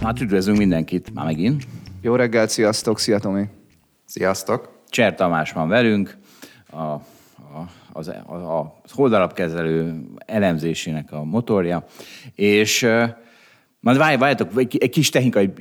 Hát üdvözlünk mindenkit már megint. Jó reggelt, sziasztok, szia Tomi. Sziasztok! Cser Tamás van velünk, a, a, az, a, a holdalapkezelő elemzésének a motorja, és majd várj, várjátok, egy kis technikai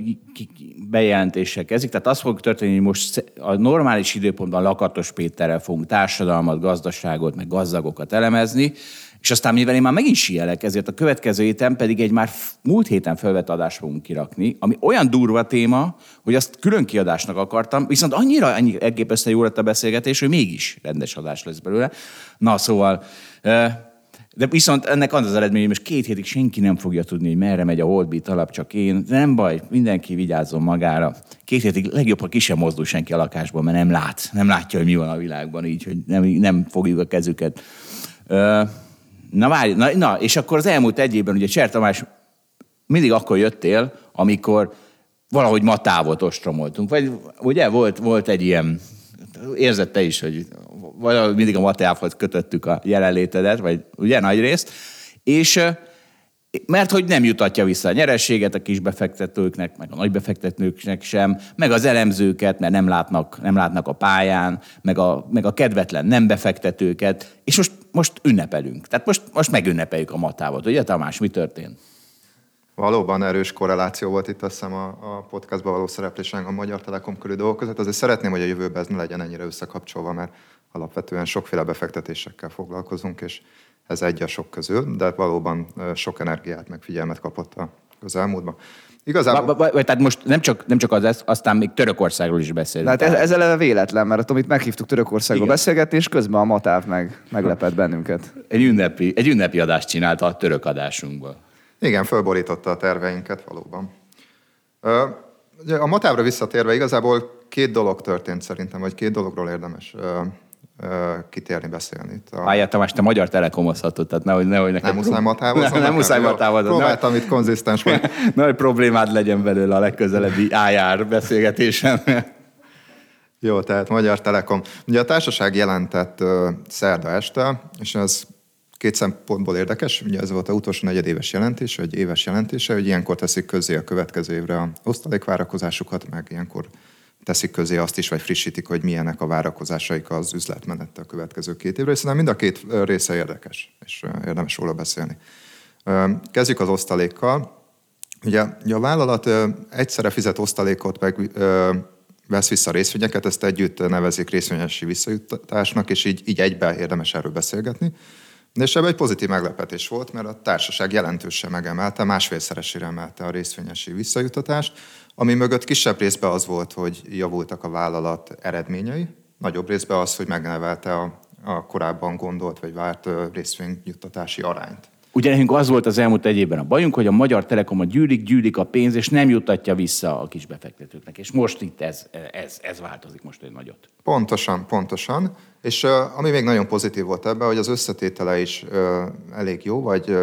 bejelentéssel kezdik. Tehát az fog történni, hogy most a normális időpontban Lakatos Péterrel fogunk társadalmat, gazdaságot, meg gazdagokat elemezni, és aztán mivel én már megint sielek, ezért a következő héten pedig egy már múlt héten felvett adást fogunk kirakni, ami olyan durva téma, hogy azt külön kiadásnak akartam, viszont annyira annyi elképesztően jó lett a beszélgetés, hogy mégis rendes adás lesz belőle. Na szóval, de viszont ennek az az eredmény, hogy most két hétig senki nem fogja tudni, hogy merre megy a Holdbeat alap, csak én. Nem baj, mindenki vigyázzon magára. Két hétig legjobb, ha ki sem mozdul senki a lakásban, mert nem lát, nem látja, hogy mi van a világban, így, hogy nem, nem fogjuk a kezüket. Na várj, na, na, és akkor az elmúlt egy évben ugye Cser Tamás mindig akkor jöttél, amikor valahogy ma távot ostromoltunk. Vagy ugye volt, volt egy ilyen, érzett te is, hogy valahogy mindig a matávhoz kötöttük a jelenlétedet, vagy ugye nagy részt, és mert hogy nem jutatja vissza a nyerességet a kis befektetőknek, meg a nagy befektetőknek sem, meg az elemzőket, mert nem látnak, nem látnak a pályán, meg a, meg a kedvetlen nem befektetőket, és most, most ünnepelünk. Tehát most, most megünnepeljük a matávot. Ugye Tamás, mi történt? Valóban erős korreláció volt itt azt hiszem a, a podcastban való szereplésen a Magyar Telekom körül dolgok között. Azért szeretném, hogy a jövőben ez ne legyen ennyire összekapcsolva, mert alapvetően sokféle befektetésekkel foglalkozunk, és ez egy a sok közül, de valóban sok energiát, meg figyelmet kapott a közelmúltban. Igazából... Ba, ba, tehát most nem csak, nem csak az, aztán még Törökországról is beszélünk. Hát ez, ez eleve véletlen, mert amit meghívtuk Törökországról Igen. beszélgetni, és közben a Matáv meg meglepett bennünket. Egy ünnepi, egy ünnepi adást csinálta a török adásunkból. Igen, fölborította a terveinket valóban. A Matávra visszatérve igazából két dolog történt szerintem, vagy két dologról érdemes kitérni, beszélni. A... Pályát Tamás, te magyar telekomozhatod, tehát nehogy, nehogy nekem... Nem muszáj matávozni? Nem, nem muszáj matávozni. Próbáltam itt konzisztens vagy. Nagy problémád legyen belőle a legközelebbi ájár beszélgetésen. Jó, tehát Magyar Telekom. Ugye a társaság jelentett uh, szerda este, és ez két szempontból érdekes. Ugye ez volt a utolsó negyedéves jelentés, vagy éves jelentése, hogy ilyenkor teszik közé a következő évre a osztalékvárakozásukat, meg ilyenkor teszik közé azt is, vagy frissítik, hogy milyenek a várakozásaik az üzletmenettel a következő két évre, hiszen mind a két része érdekes, és érdemes róla beszélni. Kezdjük az osztalékkal. Ugye, ugye a vállalat egyszerre fizet osztalékot, meg vesz vissza részvényeket, ezt együtt nevezik részvényesi visszajuttatásnak, és így, így egybe érdemes erről beszélgetni. És ebben egy pozitív meglepetés volt, mert a társaság jelentősen megemelte, másfélszeresére emelte a részvényesi visszajutatást, ami mögött kisebb részben az volt, hogy javultak a vállalat eredményei, nagyobb részben az, hogy megnevelte a, a korábban gondolt vagy várt részvényjuttatási arányt. Ugye nekünk az volt az elmúlt egy évben a bajunk, hogy a Magyar Telekom a gyűlik, gyűlik a pénz, és nem juttatja vissza a kis befektetőknek. És most itt ez, ez, ez változik most egy nagyot. Pontosan, pontosan. És ami még nagyon pozitív volt ebben, hogy az összetétele is elég jó, vagy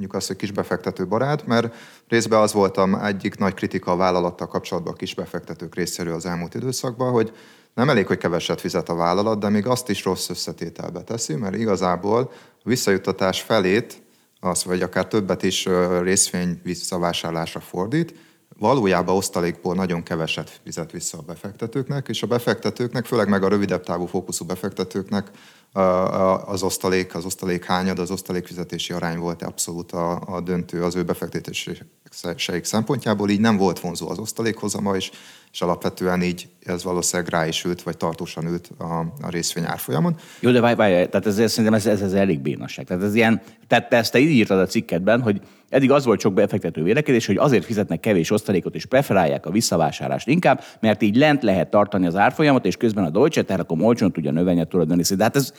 mondjuk azt, hogy kisbefektető barát, mert részben az voltam egyik nagy kritika a vállalattal kapcsolatban a kisbefektetők részéről az elmúlt időszakban, hogy nem elég, hogy keveset fizet a vállalat, de még azt is rossz összetételbe teszi, mert igazából a visszajuttatás felét, az, vagy akár többet is részvény visszavásárlásra fordít, valójában osztalékból nagyon keveset fizet vissza a befektetőknek, és a befektetőknek, főleg meg a rövidebb távú fókuszú befektetőknek az osztalék, az osztalék hányad, az osztalék fizetési arány volt abszolút a, a döntő az ő befektetési bevételek szempontjából, így nem volt vonzó az osztalékhozama, és, és alapvetően így ez valószínűleg rá is ült, vagy tartósan ült a, a részvény árfolyamon. Jó, de várj, várj, tehát ez, szerintem ez, ez, ez elég bénasság. Tehát ez ilyen, tehát te ezt te így írtad a cikketben, hogy eddig az volt sok befektető vélekedés, hogy azért fizetnek kevés osztalékot és preferálják a visszavásárlást inkább, mert így lent lehet tartani az árfolyamot, és közben a Deutsche Telekom olcsón tudja növelni a tulajdonrészét. De hát ez,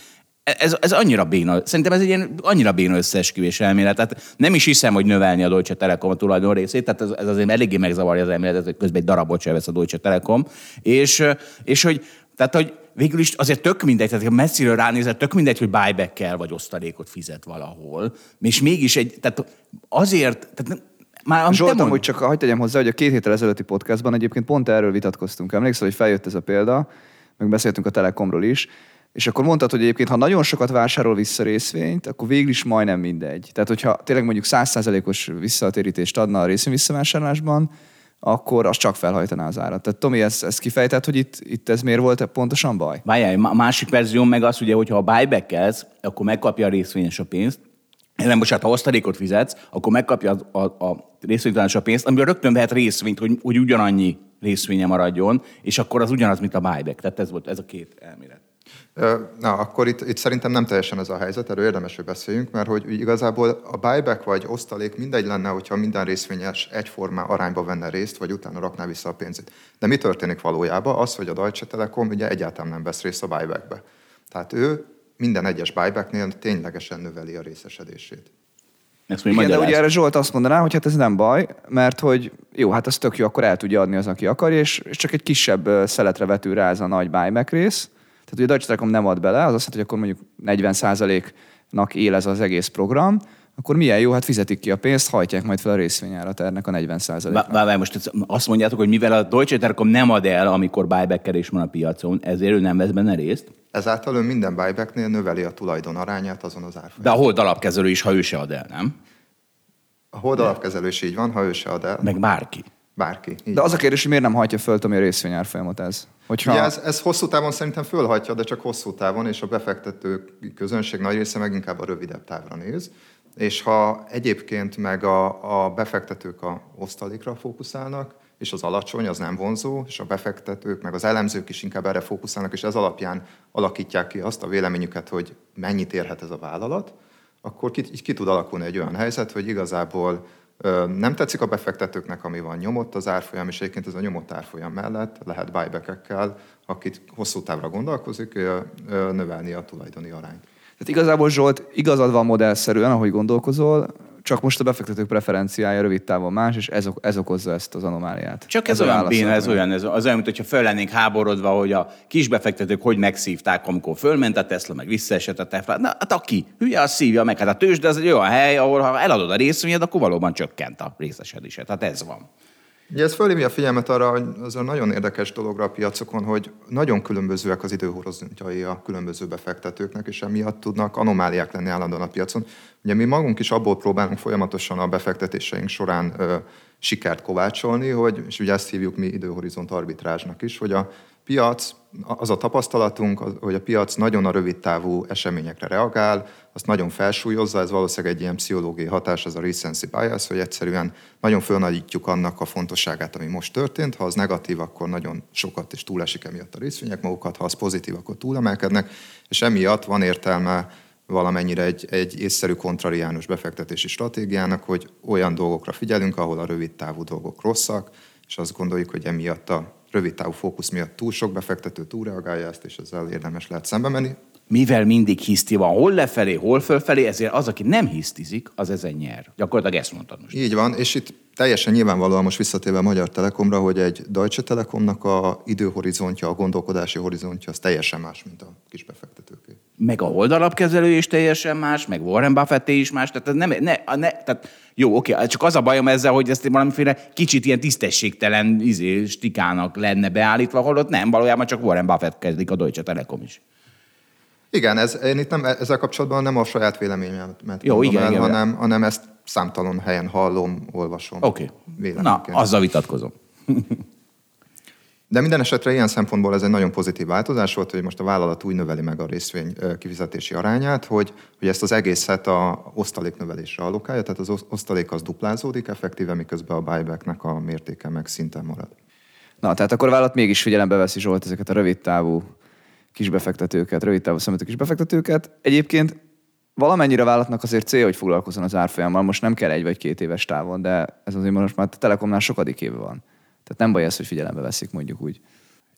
ez, ez annyira béna, szerintem ez egy ilyen annyira béna összeesküvés elmélet. Tehát nem is hiszem, hogy növelni a Deutsche Telekom a tulajdon részét, tehát ez, ez azért eléggé megzavarja az elméletet, hogy közben egy darabot sem vesz a Deutsche Telekom. És, és hogy, tehát, hogy végül is azért tök mindegy, tehát ha messziről ránézett, tök mindegy, hogy buyback kell, vagy osztalékot fizet valahol. És mégis egy, tehát azért, tehát már Zsoltam, hogy csak hagyd tegyem hozzá, hogy a két héttel ezelőtti podcastban egyébként pont erről vitatkoztunk. Emlékszel, hogy feljött ez a példa, meg beszéltünk a Telekomról is, és akkor mondtad, hogy egyébként, ha nagyon sokat vásárol vissza részvényt, akkor végül is majdnem mindegy. Tehát, hogyha tényleg mondjuk 100%-os visszatérítést adna a részvény visszavásárlásban, akkor az csak felhajtaná az árat. Tehát Tomi, ezt, ezt kifejtett, hogy itt, itt ez miért volt pontosan baj? Várjál, másik verzió meg az, ugye, hogyha a buyback akkor megkapja a részvényes a pénzt, nem, bocsánat, ha osztalékot fizetsz, akkor megkapja a, a, a részvénytelenes a pénzt, amiből rögtön vehet részvényt, hogy, hogy ugyanannyi részvénye maradjon, és akkor az ugyanaz, mint a buyback. Tehát ez volt ez a két elmélet. Na, akkor itt, itt szerintem nem teljesen ez a helyzet, erről érdemes, hogy beszéljünk, mert hogy igazából a buyback vagy osztalék mindegy lenne, hogyha minden részvényes egyforma arányba venne részt, vagy utána rakná vissza a pénzét. De mi történik valójában? Az, hogy a Deutsche Telekom ugye egyáltalán nem vesz részt a buybackbe. Tehát ő minden egyes buybacknél ténylegesen növeli a részesedését. Ezt Igen, de ugye erre Zsolt azt mondaná, hogy hát ez nem baj, mert hogy jó, hát az tök jó, akkor el tudja adni az, aki akarja, és, és csak egy kisebb szeletre vetül rá ez a nagy buyback rész, tehát, hogy a Deutsche Telekom nem ad bele, az azt jelenti, hogy akkor mondjuk 40%-nak él ez az egész program, akkor milyen jó, hát fizetik ki a pénzt, hajtják majd fel a részvényárat ennek a 40% Várj, most azt mondjátok, hogy mivel a Deutsche Telekom nem ad el, amikor buyback van a piacon, ezért ő nem vesz benne részt? Ezáltal ő minden buybacknél növeli a tulajdon arányát azon az árfolyamon. De a hold alapkezelő is, ha ő se ad el, nem? A hold alapkezelő is így van, ha ő se ad el. Meg bárki. Bárki. De az a kérdés, hogy miért nem hajtja föl Tomi a részvényárfolyamot ez? Hogyha... Ugye ez, ez hosszú távon szerintem fölhajtja, de csak hosszú távon, és a befektető közönség nagy része meg inkább a rövidebb távra néz. És ha egyébként meg a, a befektetők a osztalékra fókuszálnak, és az alacsony, az nem vonzó, és a befektetők, meg az elemzők is inkább erre fókuszálnak, és ez alapján alakítják ki azt a véleményüket, hogy mennyit érhet ez a vállalat, akkor ki, ki tud alakulni egy olyan helyzet, hogy igazából nem tetszik a befektetőknek, ami van nyomott az árfolyam, és egyébként ez a nyomott árfolyam mellett lehet buyback akit hosszú távra gondolkozik, növelni a tulajdoni arányt. Tehát igazából Zsolt, igazad van modellszerűen, ahogy gondolkozol, csak most a befektetők preferenciája rövid távon más, és ez, ez okozza ezt az anomáliát. Csak ez, ez olyan béna, ez olyan, ez az olyan, mint hogyha föl lennénk háborodva, hogy a kisbefektetők hogy megszívták, amikor fölment a Tesla, meg visszaesett a Tesla. Na, hát aki hülye, az szívja meg. Hát a tőzsde az egy olyan hely, ahol ha eladod a részvényed, akkor valóban csökkent a részesedésed. Tehát ez van. Ugye ez fölhívja a figyelmet arra, hogy az a nagyon érdekes dologra a piacokon, hogy nagyon különbözőek az időhorizontjai a különböző befektetőknek, és emiatt tudnak anomáliák lenni állandóan a piacon. Ugye mi magunk is abból próbálunk folyamatosan a befektetéseink során ö, sikert kovácsolni, hogy, és ugye ezt hívjuk mi időhorizont arbitrázsnak is, hogy a piac, az a tapasztalatunk, hogy a piac nagyon a rövid távú eseményekre reagál, azt nagyon felsúlyozza, ez valószínűleg egy ilyen pszichológiai hatás, az a recency bias, hogy egyszerűen nagyon fölnagyítjuk annak a fontosságát, ami most történt. Ha az negatív, akkor nagyon sokat és túlesik emiatt a részvények magukat, ha az pozitív, akkor túlemelkednek, és emiatt van értelme valamennyire egy, egy észszerű kontrariánus befektetési stratégiának, hogy olyan dolgokra figyelünk, ahol a rövid távú dolgok rosszak, és azt gondoljuk, hogy emiatt a rövid távú fókusz miatt túl sok befektető túlreagálja ezt, és ezzel érdemes lehet szembe menni. Mivel mindig hiszti van, hol lefelé, hol fölfelé, ezért az, aki nem hisztizik, az ezen nyer. Gyakorlatilag ezt mondtad most. Így van, és itt teljesen nyilvánvalóan most visszatérve a Magyar Telekomra, hogy egy Deutsche Telekomnak a időhorizontja, a gondolkodási horizontja az teljesen más, mint a kis befektetőké. Meg a oldalapkezelő is teljesen más, meg Warren Buffett is más, tehát nem, ne, ne, tehát jó, oké, csak az a bajom ezzel, hogy ezt valamiféle kicsit ilyen tisztességtelen izé, stikának lenne beállítva, holott nem, valójában csak Warren Buffett kezdik a Deutsche Telekom is. Igen, ez, én itt nem, ezzel kapcsolatban nem a saját véleményemet Jó, igen, el, igen, hanem, hanem ezt számtalan helyen hallom, olvasom. Oké. Okay. Na, azzal vitatkozom. De minden esetre ilyen szempontból ez egy nagyon pozitív változás volt, hogy most a vállalat úgy növeli meg a részvény kifizetési arányát, hogy, hogy ezt az egészet a osztalék növelésre allokálja, tehát az osztalék az duplázódik effektíve, miközben a buybacknek a mértéke meg szinten marad. Na, tehát akkor a vállalat mégis figyelembe veszi Zsolt ezeket a rövid távú kisbefektetőket, rövid távú szemetű kisbefektetőket. Egyébként valamennyire vállalatnak azért cél, hogy foglalkozzon az árfolyammal. Most nem kell egy vagy két éves távon, de ez azért most már a Telekomnál sokadik éve van. Tehát nem baj ez, hogy figyelembe veszik mondjuk úgy.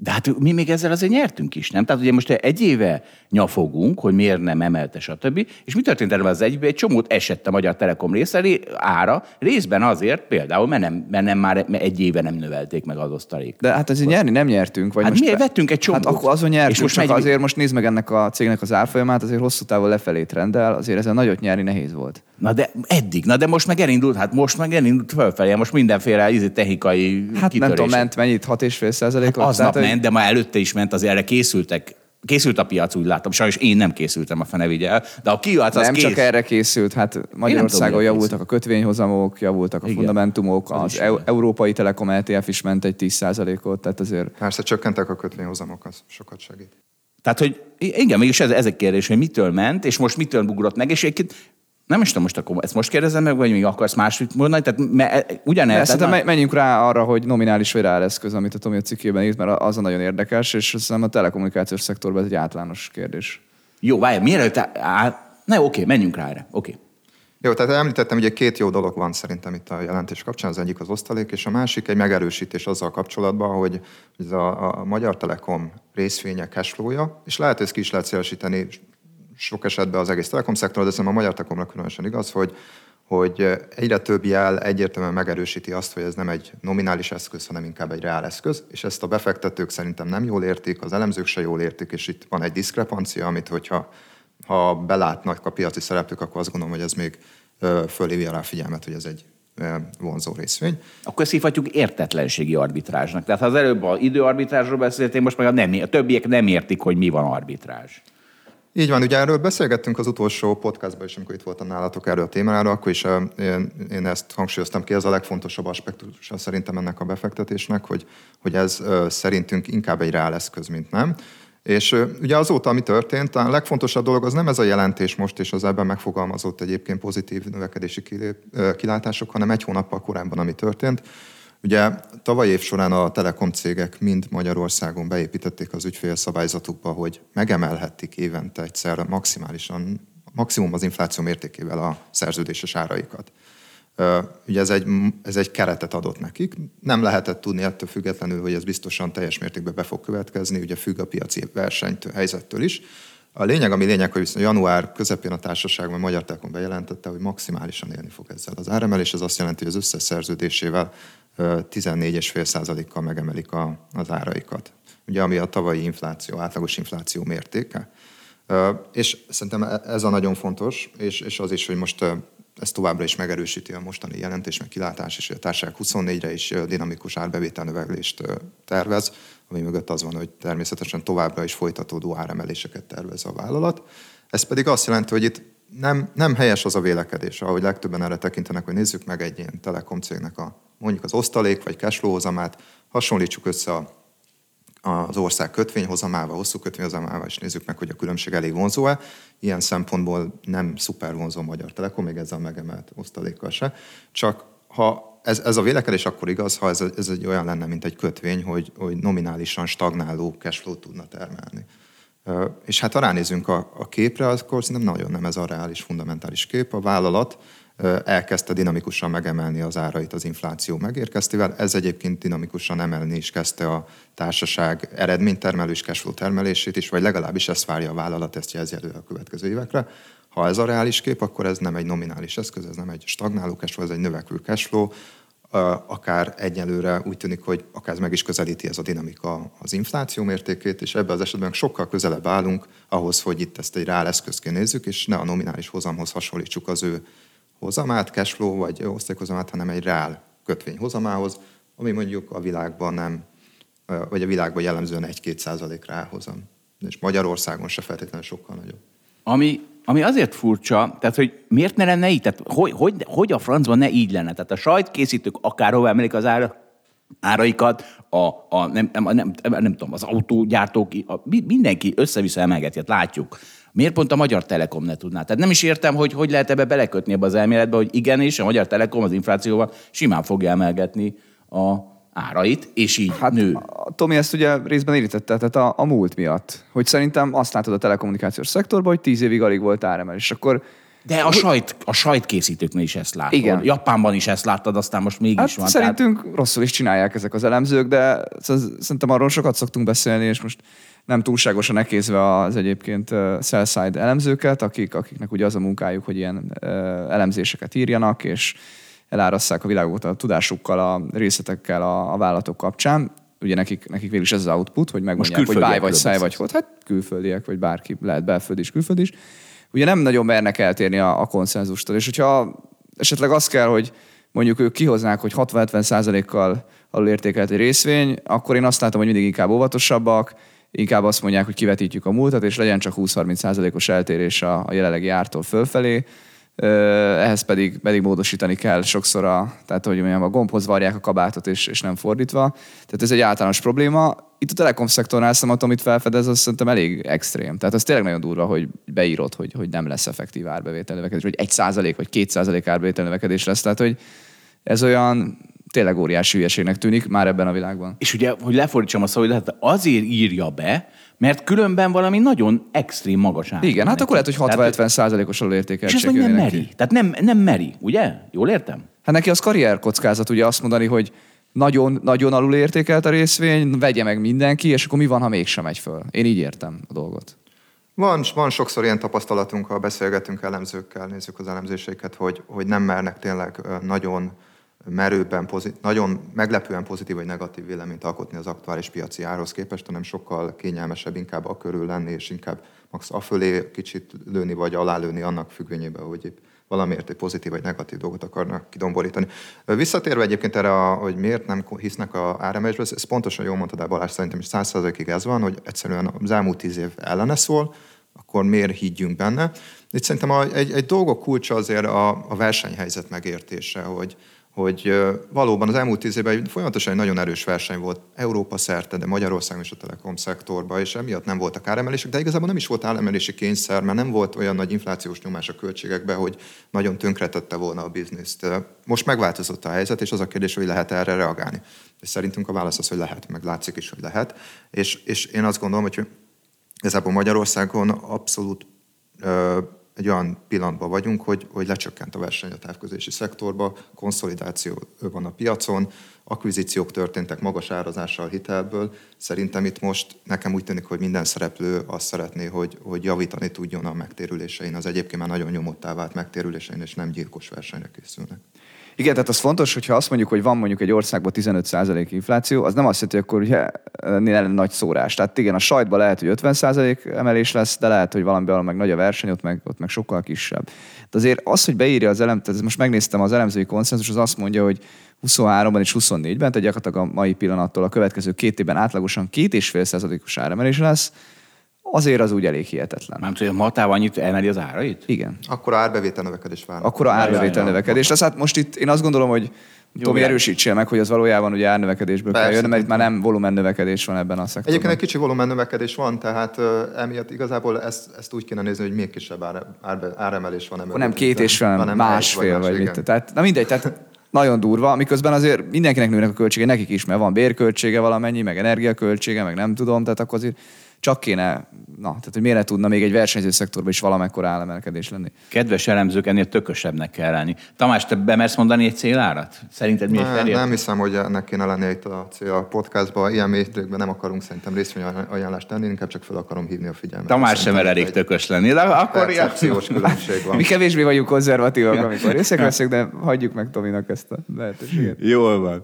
De hát mi még ezzel azért nyertünk is, nem? Tehát ugye most egy éve nyafogunk, hogy miért nem emelte, stb. És mi történt erről az egyben? Egy csomót esett a Magyar Telekom része ára, részben azért például, mert nem, mert nem már egy éve nem növelték meg az osztalék. De hát azért nyerni nem nyertünk. Vagy hát most miért vettünk egy csomót? Hát akkor azon nyertünk, és most csak megy... azért most nézd meg ennek a cégnek az árfolyamát, azért hosszú távon lefelé trendel, azért ezen nagyot nyerni nehéz volt. Na de eddig, na de most meg elindult, hát most meg elindult fölfelé, most mindenféle izé, technikai Hát kitörés. nem tudom, ment mennyit, 6,5 százalékot? Hát aznap ment, de már előtte is ment, azért erre készültek Készült a piac, úgy látom. Sajnos én nem készültem a fene vigyel, de a piac az Nem kész. csak erre készült, hát Magyarországon tudom, javultak a kötvényhozamok, javultak a Igen. fundamentumok, az, az e- Európai Telekom ETF is ment egy 10%-ot, tehát azért... Persze csökkentek a kötvényhozamok, az sokat segít. Tehát, hogy igen, mégis ez, ez a kérdés, hogy mitől ment, és most mitől bugrott meg, és egyébként nem is tudom most akkor, ezt most kérdezem meg, vagy még akarsz máshogy mondani? Tehát me, ugyanez. Szerintem már... menjünk rá arra, hogy nominális vagy reáleszköz, amit a Tomi a cikkében írt, mert az a nagyon érdekes, és szerintem a telekommunikációs szektorban ez egy általános kérdés. Jó, várj, mielőtt... Á... Ne, oké, menjünk rá erre. Oké. Jó, tehát említettem, hogy két jó dolog van szerintem itt a jelentés kapcsán, az egyik az osztalék, és a másik egy megerősítés azzal kapcsolatban, hogy ez a, a Magyar Telekom részvénye cashflow-ja, és lehet, hogy ezt ki is lehet szélesíteni sok esetben az egész telekom szektor, de szerintem a Magyar Telekomnak különösen igaz, hogy, hogy egyre több jel egyértelműen megerősíti azt, hogy ez nem egy nominális eszköz, hanem inkább egy reál eszköz, és ezt a befektetők szerintem nem jól értik, az elemzők se jól értik, és itt van egy diszkrepancia, amit hogyha ha belátnak a piaci szereplők, akkor azt gondolom, hogy ez még fölhívja rá figyelmet, hogy ez egy vonzó részvény. Akkor ezt hívhatjuk értetlenségi arbitrázsnak. Tehát ha az előbb az időarbitrázsról beszéltél, most meg a, nem, a többiek nem értik, hogy mi van arbitrázs. Így van, ugye erről beszélgettünk az utolsó podcastban is, amikor itt voltam nálatok erről a témáról, akkor is én, én ezt hangsúlyoztam ki, ez a legfontosabb aspektusa szerintem ennek a befektetésnek, hogy, hogy ez szerintünk inkább egy reál eszköz, mint nem. És ugye azóta, ami történt, a legfontosabb dolog az nem ez a jelentés most, és az ebben megfogalmazott egyébként pozitív növekedési kilátások, hanem egy hónappal korábban, ami történt. Ugye tavaly év során a telekom cégek mind Magyarországon beépítették az ügyfélszabályzatukba, hogy megemelhették évente egyszer maximálisan, maximum az infláció mértékével a szerződéses áraikat. Ugye ez egy, ez egy keretet adott nekik. Nem lehetett tudni ettől függetlenül, hogy ez biztosan teljes mértékben be fog következni, ugye függ a piaci versenyt helyzettől is. A lényeg, ami lényeg, hogy január közepén a társaságban Magyar Telekom bejelentette, hogy maximálisan élni fog ezzel az áremelés. Ez azt jelenti, hogy az összes szerződésével 14,5%-kal megemelik a, az áraikat. Ugye ami a tavalyi infláció, átlagos infláció mértéke. És szerintem e, ez a nagyon fontos, és, és az is, hogy most ez továbbra is megerősíti a mostani jelentés, meg kilátás, és a társaság 24-re is dinamikus árbevételnöveglést tervez, ami mögött az van, hogy természetesen továbbra is folytatódó áremeléseket tervez a vállalat. Ez pedig azt jelenti, hogy itt nem, nem helyes az a vélekedés, ahogy legtöbben erre tekintenek, hogy nézzük meg egy ilyen telekom cégnek a, mondjuk az osztalék vagy cashflow-hozamát, hasonlítsuk össze a, az ország kötvényhozamával, hosszú kötvényhozamával, és nézzük meg, hogy a különbség elég vonzó-e. Ilyen szempontból nem szuper vonzó a Magyar Telekom, még ezzel megemelt osztalékkal se. Csak ha ez, ez a vélekedés akkor igaz, ha ez, ez egy olyan lenne, mint egy kötvény, hogy, hogy nominálisan stagnáló cashflow tudna termelni. És hát ha ránézünk a, a képre, akkor szerintem nagyon nem ez a reális, fundamentális kép. A vállalat elkezdte dinamikusan megemelni az árait az infláció megérkeztével. Ez egyébként dinamikusan emelni is kezdte a társaság eredménytermelő és cashflow termelését is, vagy legalábbis ezt várja a vállalat, ezt jelzi elő a következő évekre. Ha ez a reális kép, akkor ez nem egy nominális eszköz, ez nem egy stagnáló cashflow, ez egy növekvő cashflow, akár egyelőre úgy tűnik, hogy akár meg is közelíti ez a dinamika az infláció mértékét, és ebben az esetben sokkal közelebb állunk ahhoz, hogy itt ezt egy reál eszközként nézzük, és ne a nominális hozamhoz hasonlítsuk az ő hozamát, cashflow vagy osztályhozamát, hanem egy reál kötvény hozamához, ami mondjuk a világban nem, vagy a világban jellemzően 1-2 százalék ráhozam. És Magyarországon se feltétlenül sokkal nagyobb. Ami ami azért furcsa, tehát hogy miért ne lenne így? Tehát hogy, hogy, hogy a francban ne így lenne? Tehát a sajtkészítők akárhova emelik az ára, áraikat, a, a nem, nem, nem, nem, nem tudom, az autógyártók, a, mindenki össze-vissza emelgeti, hát látjuk. Miért pont a Magyar Telekom ne tudná? Tehát nem is értem, hogy hogy lehet ebbe belekötni ebbe az elméletbe, hogy igenis a Magyar Telekom az inflációval simán fogja emelgetni a árait, és így hát, nő. Tomi ezt ugye részben érítette, tehát a, a múlt miatt. Hogy szerintem azt látod a telekommunikációs szektorban, hogy tíz évig alig volt áremelés. Akkor de a, sajt, a sajtkészítőknél is ezt látod. Igen. Japánban is ezt láttad, aztán most mégis hát van. Szerintünk tehát... rosszul is csinálják ezek az elemzők, de szerintem arról sokat szoktunk beszélni, és most nem túlságosan ekézve az egyébként sell-side elemzőket, akik, akiknek ugye az a munkájuk, hogy ilyen elemzéseket írjanak, és elárasszák a világot a tudásukkal, a részletekkel a, a vállalatok kapcsán. Ugye nekik, nekik végül is ez az output, hogy megmondják, hogy báj vagy száj vagy hogy. Hát külföldiek, vagy bárki, lehet belföldi is, külföldi is. Ugye nem nagyon mernek eltérni a, a konszenzustól. És hogyha esetleg az kell, hogy mondjuk ők kihoznák, hogy 60-70 százalékkal alul értékelt egy részvény, akkor én azt látom, hogy mindig inkább óvatosabbak, inkább azt mondják, hogy kivetítjük a múltat, és legyen csak 20-30 százalékos eltérés a, a jelenlegi ártól fölfelé, ehhez pedig, pedig módosítani kell sokszor, a, tehát hogy mondjam, a gombhoz varják a kabátot, és, és nem fordítva. Tehát ez egy általános probléma. Itt a telekom szektornál szerintem, amit felfedez, az szerintem elég extrém. Tehát az tényleg nagyon durva, hogy beírod, hogy, hogy nem lesz effektív árbevétel növekedés, egy százalék, vagy két százalék árbevétel növekedés lesz. Tehát, hogy ez olyan tényleg óriási hülyeségnek tűnik már ebben a világban. És ugye, hogy lefordítsam a lehet, azért írja be, mert különben valami nagyon extrém magas ár. Igen, hát akkor lehet, hogy 60-70 százalékos alulértékeltség. És ez nem meri. Neki. Tehát nem, nem meri, ugye? Jól értem? Hát neki az karrier kockázat, ugye azt mondani, hogy nagyon, nagyon alulértékelt a részvény, vegye meg mindenki, és akkor mi van, ha mégsem megy föl? Én így értem a dolgot. Van, van sokszor ilyen tapasztalatunk, ha beszélgetünk elemzőkkel, nézzük az elemzéseiket, hogy, hogy nem mernek tényleg nagyon merőben, nagyon meglepően pozitív vagy negatív véleményt alkotni az aktuális piaci árhoz képest, hanem sokkal kényelmesebb inkább a körül lenni, és inkább max afölé kicsit lőni, vagy alálőni annak függvényében, hogy épp valamiért egy pozitív vagy negatív dolgot akarnak kidomborítani. Visszatérve egyébként erre, a, hogy miért nem hisznek a áremelésbe, ez pontosan jól mondtad, Balázs, szerintem is százszerzalékig ez van, hogy egyszerűen az elmúlt tíz év ellene szól, akkor miért higgyünk benne. Itt szerintem a, egy, egy dolgok kulcsa azért a, a versenyhelyzet megértése, hogy, hogy valóban az elmúlt tíz évben folyamatosan egy nagyon erős verseny volt Európa szerte, de Magyarországon is a telekom szektorban, és emiatt nem voltak áremelések, de igazából nem is volt áremelési kényszer, mert nem volt olyan nagy inflációs nyomás a költségekbe, hogy nagyon tönkretette volna a bizniszt. Most megváltozott a helyzet, és az a kérdés, hogy lehet erre reagálni. És szerintünk a válasz az, hogy lehet, meg látszik is, hogy lehet. És, és én azt gondolom, hogy igazából Magyarországon abszolút egy olyan pillanatban vagyunk, hogy, hogy lecsökkent a verseny a távközlési szektorba, konszolidáció van a piacon, akvizíciók történtek magas árazással hitelből. Szerintem itt most nekem úgy tűnik, hogy minden szereplő azt szeretné, hogy, hogy javítani tudjon a megtérülésein, az egyébként már nagyon nyomottá vált megtérülésein, és nem gyilkos versenyre készülnek. Igen, tehát az fontos, hogyha azt mondjuk, hogy van mondjuk egy országban 15% infláció, az nem azt jelenti, hogy akkor ugye lenne nagy szórás. Tehát igen, a sajtban lehet, hogy 50% emelés lesz, de lehet, hogy valamiben meg nagy a verseny, ott meg, ott meg sokkal kisebb. De azért az, hogy beírja az elem, tehát most megnéztem az elemzői konszenzus, az azt mondja, hogy 23-ban és 24-ben, tehát gyakorlatilag a mai pillanattól a következő két évben átlagosan két és fél százalékos áremelés lesz, azért az úgy elég hihetetlen. Nem tudom, a Matáv annyit emeli az árait? Igen. Akkor a árbevétel növekedés vár. Akkor a árbevétel növekedés. lesz. hát most itt én azt gondolom, hogy jó, Tomi, erősítsél meg, hogy az valójában ugye árnövekedésből Persze. kell jönni, mert itt már nem volumen növekedés van ebben a szektorban. Egyébként egy kicsi volumen növekedés van, tehát uh, emiatt igazából ezt, ezt úgy kéne nézni, hogy még kisebb ár, ár, áremelés van. Akkor nem két és fél, hanem másfél, vagy, vagy mit. Tehát, na mindegy, tehát nagyon durva, miközben azért mindenkinek nőnek a költsége, nekik is, mert van bérköltsége valamennyi, meg energiaköltsége, meg nem tudom, tehát akkor azért csak kéne, na, tehát hogy miért tudna még egy versenyző szektorban is valamekkor államelkedés lenni. Kedves elemzők, ennél tökösebbnek kell lenni. Tamás, te bemersz mondani egy célárat? Szerinted mi ne, Nem hiszem, hogy ennek kéne lenni itt a cél a podcastban. Ilyen mértékben nem akarunk szerintem részvényajánlást tenni, inkább csak fel akarom hívni a figyelmet. Tamás sem elég tökös lenni, de akkor percepciós különbség van. Mi kevésbé vagyunk konzervatívak, amikor részek veszünk, de hagyjuk meg Tominak ezt a lehetőséget. Jól van.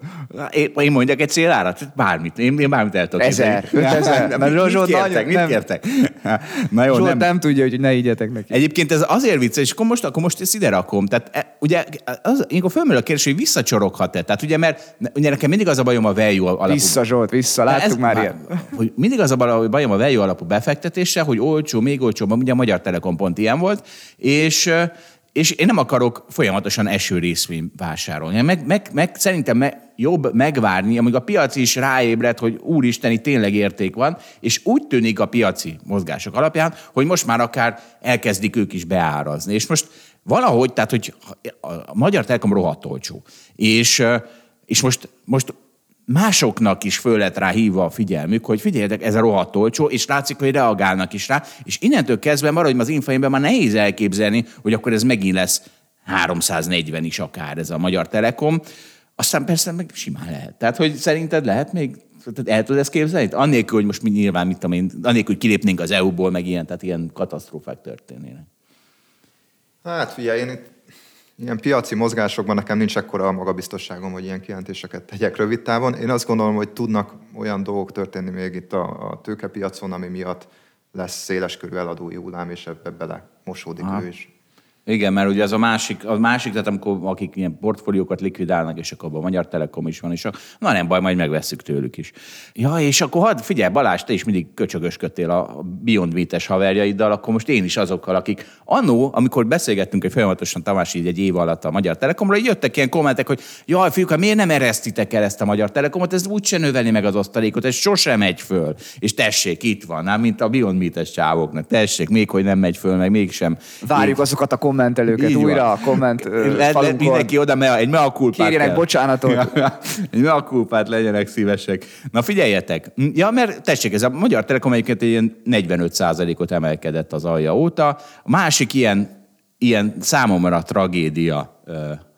Én, én mondjak egy célárat? Bármit. Én, én bármit el tudok. Ezer. Ezer. Mert kértek? Mit kértek? Na jó, nem. nem tudja, hogy ne igyetek neki. Egyébként ez azért vicces, és akkor most, akkor most ezt ide rakom. Tehát e, ugye, az, akkor fölmerül a kérdés, hogy visszacsoroghat-e. Tehát ugye, mert ugye nekem mindig az a bajom a value alapú. Vissza, Zsolt, vissza, láttuk ez, már ilyen. Hogy mindig az a bajom a value alapú befektetéssel, hogy olcsó, még olcsóbb, ugye a Magyar Telekom pont ilyen volt, és és én nem akarok folyamatosan eső részvény vásárolni. Meg, meg, meg szerintem me, jobb megvárni, amíg a piac is ráébred, hogy úristen, itt tényleg érték van, és úgy tűnik a piaci mozgások alapján, hogy most már akár elkezdik ők is beárazni. És most valahogy, tehát, hogy a Magyar Telekom rohadt olcsó. És, és most, most másoknak is föl lett rá hívva a figyelmük, hogy figyeljetek, ez a rohadt olcsó, és látszik, hogy reagálnak is rá, és innentől kezdve maradj az infóimben már nehéz elképzelni, hogy akkor ez megint lesz 340 is akár ez a Magyar Telekom. Aztán persze meg simán lehet. Tehát, hogy szerinted lehet még tehát el tudod ezt képzelni? Annélkül, hogy most mi nyilván, mit tudom én, annélkül, hogy kilépnénk az EU-ból, meg ilyen, tehát ilyen katasztrófák történnének. Hát figyelj, én itt ilyen piaci mozgásokban nekem nincs ekkora a magabiztosságom, hogy ilyen kijelentéseket tegyek rövid távon. Én azt gondolom, hogy tudnak olyan dolgok történni még itt a, a tőkepiacon, ami miatt lesz széleskörű eladói hullám, és ebbe bele mosódik Aha. ő is. Igen, mert ugye az a másik, a másik tehát amikor akik ilyen portfóliókat likvidálnak, és akkor a Magyar Telekom is van, és a, na nem baj, majd megveszük tőlük is. Ja, és akkor hadd, figyelj, Balázs, te is mindig köcsögösködtél a Beyond Meat-es haverjaiddal, akkor most én is azokkal, akik annó, amikor beszélgettünk egy folyamatosan Tamás így egy év alatt a Magyar Telekomról, jöttek ilyen kommentek, hogy jaj, fiúk, miért nem eresztitek el ezt a Magyar Telekomot, ez úgyse növeli meg az osztalékot, ez sosem megy föl. És tessék, itt van, nem, mint a Beyond Meat-es csávoknak, tessék, még hogy nem megy föl, meg mégsem. Várjuk Én... azokat a kommentek kommentelőket Így újra van. a komment le, le, Mindenki oda, me, egy mea culpát Kérjenek kell. bocsánatot. egy mea culpát legyenek szívesek. Na figyeljetek, ja, mert tessék, ez a Magyar Telekom egyébként ilyen 45%-ot emelkedett az alja óta. A másik ilyen, ilyen számomra tragédia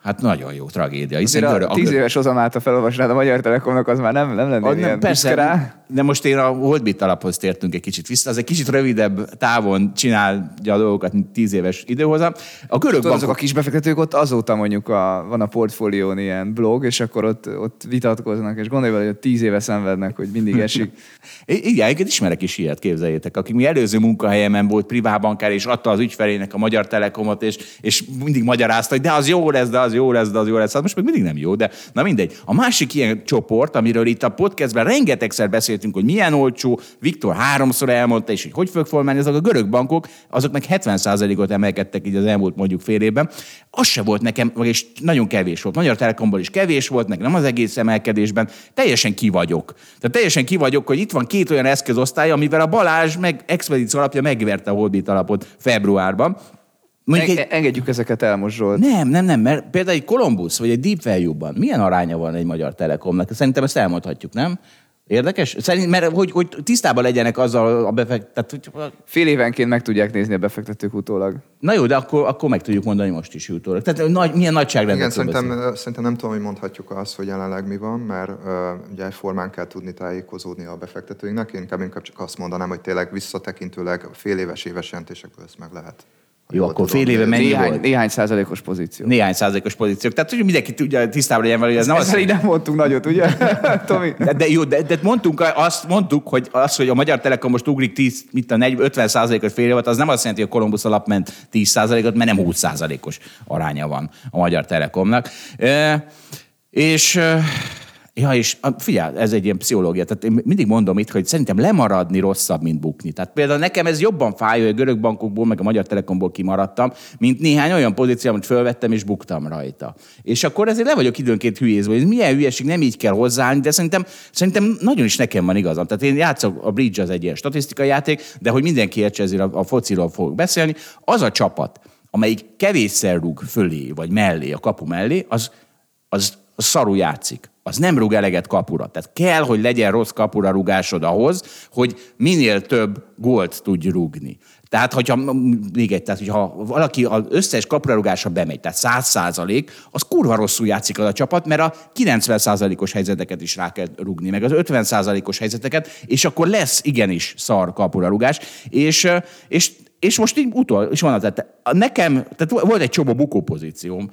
Hát nagyon jó tragédia. Hiszen a tíz éves ozamát, ha felolvasnád a Magyar Telekomnak, az már nem, nem lenne ilyen persze, rá. De most én a Holdbit alaphoz tértünk egy kicsit vissza. Az egy kicsit rövidebb távon csinálja a dolgokat, mint tíz éves időhozam. A görög Tudod, azok a kis befektetők ott azóta mondjuk a, van a portfólión ilyen blog, és akkor ott, ott vitatkoznak, és gondolj hogy tíz éve szenvednek, hogy mindig esik. Igen, egyébként ismerek is ilyet, képzeljétek. Akik mi előző munkahelyemen volt privátbankár, és adta az ügyfelének a Magyar Telekomot, és, és mindig magyarázta, hogy de az jó lesz, de az jó lesz, de az jó lesz. Hát most még mindig nem jó, de na mindegy. A másik ilyen csoport, amiről itt a podcastben rengetegszer beszéltünk, hogy milyen olcsó, Viktor háromszor elmondta, és hogy hogy fog fölmenni, azok a görög bankok, azok meg 70%-ot emelkedtek így az elmúlt mondjuk fél évben. Az se volt nekem, és nagyon kevés volt. Magyar Telekomból is kevés volt, nekem nem az egész emelkedésben. Teljesen kivagyok. Tehát teljesen kivagyok, hogy itt van két olyan eszközosztály, amivel a Balázs meg expedíció alapja megverte a Holdbit alapot februárban. Mondjuk egy... Engedjük ezeket el most, Zsolt. Nem, nem, nem, mert például egy Columbus vagy egy Deep Value-ban milyen aránya van egy magyar telekomnak? Szerintem ezt elmondhatjuk, nem? Érdekes? Szerint, mert hogy, hogy tisztában legyenek azzal a befektetők. Hogy... Fél évenként meg tudják nézni a befektetők utólag. Na jó, de akkor, akkor meg tudjuk mondani most is utólag. Tehát nagy, milyen nagyságrendet Igen, szerintem, szerintem nem tudom, hogy mondhatjuk azt, hogy jelenleg mi van, mert uh, ugye formán kell tudni tájékozódni a befektetőinknek. Én inkább, inkább csak azt mondanám, hogy tényleg visszatekintőleg fél éves, éves jelentésekből ezt meg lehet. Jó, akkor fél éve mennyi néhány, volt? Néhány százalékos pozíció. Néhány százalékos pozíciók. Tehát, hogy mindenki tudja, tisztában legyen vele, hogy ez nem Ezzel azt... nem mondtunk nagyot, ugye, Tomi? De, de, jó, de, de, mondtunk, azt mondtuk, hogy az, hogy a Magyar Telekom most ugrik 10, mit a 40, 50 százalékos fél évet, az nem azt jelenti, hogy a Kolumbusz alap ment 10 százalékot, mert nem 20 százalékos aránya van a Magyar Telekomnak. E, és Ja, és figyelj, ez egy ilyen pszichológia. Tehát én mindig mondom itt, hogy szerintem lemaradni rosszabb, mint bukni. Tehát például nekem ez jobban fáj, hogy a görög bankokból, meg a Magyar Telekomból kimaradtam, mint néhány olyan pozíció, amit fölvettem és buktam rajta. És akkor ezért le vagyok időnként hülyézve, hogy milyen hülyeség, nem így kell hozzáállni, de szerintem, szerintem nagyon is nekem van igazam. Tehát én játszok, a Bridge az egy ilyen statisztikai játék, de hogy mindenki értse, ezért a, a fociról fogok beszélni, az a csapat, amelyik kevésszer rúg fölé, vagy mellé, a kapu mellé, az, az, az szarul játszik az nem rúg eleget kapura. Tehát kell, hogy legyen rossz kapura rugásod ahhoz, hogy minél több gólt tudj rúgni. Tehát, hogyha még egy, tehát, hogyha valaki az összes kapurarugása bemegy, tehát 100 százalék, az kurva rosszul játszik az a csapat, mert a 90 százalékos helyzeteket is rá kell rugni, meg az 50 százalékos helyzeteket, és akkor lesz igenis szar kapurarugás. És, és és most így utol, és van az, tehát nekem, tehát volt egy csomó bukó pozícióm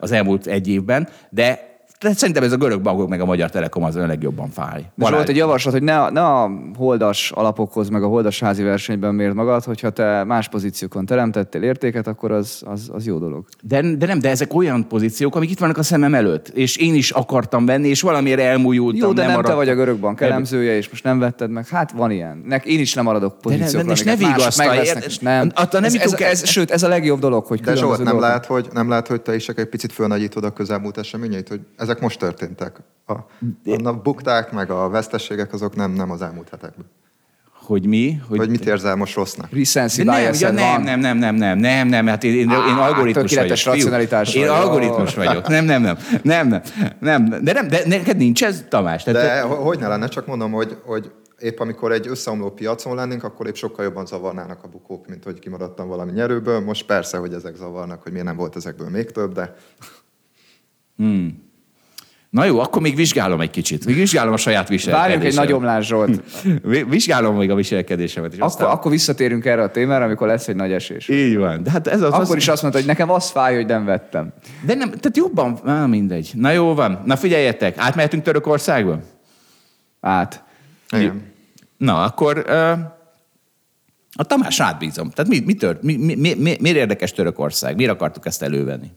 az elmúlt egy évben, de Tehát szerintem ez a görög bankok meg a Magyar Telekom az a legjobban fáj. De volt egy javaslat, hogy ne a, ne a holdas alapokhoz, meg a holdas házi versenyben mérd magad, hogyha te más pozíciókon teremtettél értéket, akkor az, az, az jó dolog. De, de nem, de ezek olyan pozíciók, amik itt vannak a szemem előtt, és én is akartam venni, és valamiért elmújultam. Jó, de nem, te maradtam. vagy a görög bank elemzője, és most nem vetted meg. Hát van ilyen. Nek, én is nem maradok De ne- pozíciókra, de- és ne amiket mások vigasztalj, és nem. Attól nem ez, ez, ez, sőt, ez a legjobb dolog, hogy De Zsolt, nem lehet, hogy, nem lehet, hogy te is egy picit fölnagyítod a közelmúlt eseményeit, hogy ezek most történtek. A, a, bukták, meg a vesztességek, azok nem, nem az elmúlt hetekben. Hogy mi? Hogy, hogy mit érzel most rossznak? Recency nem, ja, nem, nem, nem, nem, nem, nem, nem, hát én, én, én Á, algoritmus tökéletes vagyok. racionalitás Én algoritmus vagyok. Nem, nem, nem, nem, nem, nem, de nem, de neked nincs ez, Tamás? Tehát De ho- hogy ne lenne, csak mondom, hogy, hogy épp amikor egy összeomló piacon lennénk, akkor épp sokkal jobban zavarnának a bukók, mint hogy kimaradtam valami nyerőből. Most persze, hogy ezek zavarnak, hogy miért nem volt ezekből még több, de Na jó, akkor még vizsgálom egy kicsit. Még vizsgálom a saját Várjunk egy viselkedésemet. nagy omlás, Zsolt. Vi- Vizsgálom még a viselkedésemet. És Akkor, aztán... akkor visszatérünk erre a témára, amikor lesz egy nagy esés. Így van. De hát ez az, Akkor az... is azt mondta, hogy nekem az fáj, hogy nem vettem. De nem, tehát jobban... Á, mindegy. Na jó van. Na figyeljetek, átmehetünk Törökországba? Át. igen. Na, akkor ö, a Tamás átbízom. Tehát mi, mi, tört, mi, mi, mi, mi, miért érdekes Törökország? Miért akartuk ezt elővenni?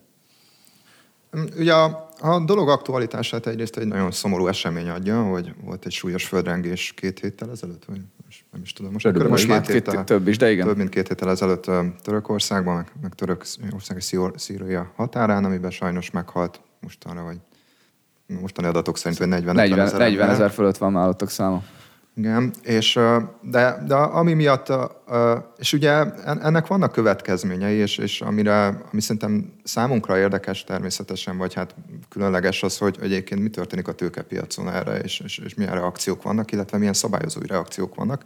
Ugye a, a dolog aktualitását egyrészt egy nagyon szomorú esemény adja, hogy volt egy súlyos földrengés két héttel ezelőtt, vagy nem is tudom. Most, Körülbelül. Most már két- több is, de igen. Több mint két héttel ezelőtt Törökországban, meg, meg Törökország és Szíor- Szíria határán, amiben sajnos meghalt mostanra, vagy mostani adatok szerint, hogy 40 40, ezer 40 ember. ezer fölött van már ottok száma. Igen, és, de, de ami miatt, és ugye en- ennek vannak következményei, és, és amire, ami szerintem számunkra érdekes természetesen, vagy hát különleges az, hogy egyébként mi történik a tőkepiacon erre, és, és, és milyen reakciók vannak, illetve milyen szabályozói reakciók vannak.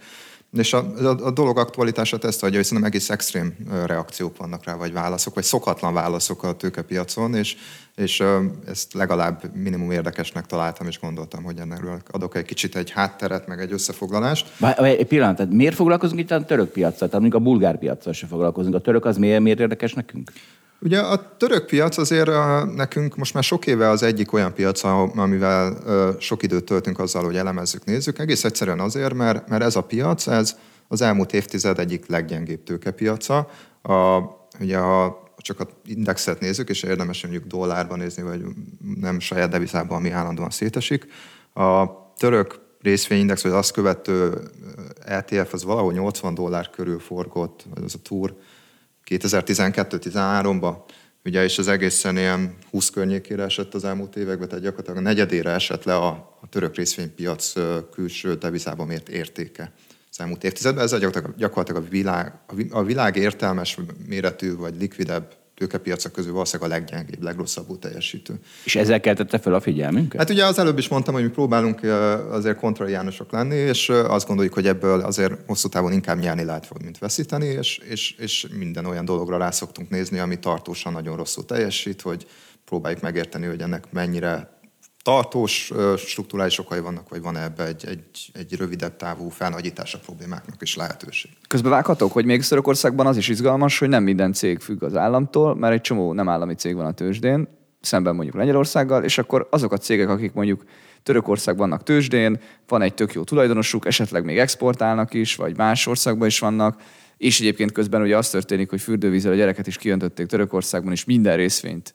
És a, a, a dolog aktualitását ezt adja, hogy szerintem egész extrém reakciók vannak rá, vagy válaszok, vagy szokatlan válaszok a tőkepiacon, és, és ezt legalább minimum érdekesnek találtam, és gondoltam, hogy ennek adok egy kicsit egy hátteret, meg egy összefoglalást. Várj, Egy pillanat, tehát miért foglalkozunk itt a török piacsal? Tehát a bulgár piacsal se foglalkozunk. A török az miért, miért érdekes nekünk? Ugye a török piac azért nekünk most már sok éve az egyik olyan piac, amivel sok időt töltünk azzal, hogy elemezzük, nézzük. Egész egyszerűen azért, mert, mert ez a piac, ez az elmúlt évtized egyik leggyengébb tőkepiaca. A, ugye ha csak a indexet nézzük, és érdemes mondjuk dollárban nézni, vagy nem saját devizában, ami állandóan szétesik. A török részvényindex, vagy azt követő ETF, az valahol 80 dollár körül forgott, az a túr 2012-13-ban, ugye, és az egészen ilyen 20 környékére esett az elmúlt években, tehát gyakorlatilag a negyedére esett le a, a török részvénypiac külső devizában mért értéke az elmúlt évtizedben. Ez gyakorlatilag, gyakorlatilag a, világ, a vi- a világ értelmes méretű vagy likvidebb tőkepiacok közül valószínűleg a leggyengébb, legrosszabbul teljesítő. És ezzel keltette fel a figyelmünket? Hát ugye az előbb is mondtam, hogy mi próbálunk azért kontrariánusok lenni, és azt gondoljuk, hogy ebből azért hosszú távon inkább nyerni lehet, mint veszíteni, és, és, és minden olyan dologra rá szoktunk nézni, ami tartósan nagyon rosszul teljesít, hogy próbáljuk megérteni, hogy ennek mennyire tartós ö, strukturális okai vannak, vagy van ebbe egy, egy, egy rövidebb távú felnagyítása problémáknak is lehetőség. Közbevághatok, hogy még Törökországban az is izgalmas, hogy nem minden cég függ az államtól, mert egy csomó nem állami cég van a tőzsdén, szemben mondjuk Lengyelországgal, és akkor azok a cégek, akik mondjuk Törökországban vannak tőzsdén, van egy tök jó tulajdonosuk, esetleg még exportálnak is, vagy más országban is vannak, és egyébként közben ugye az történik, hogy fürdővízzel a gyereket is kijöntötték Törökországban, és minden részvényt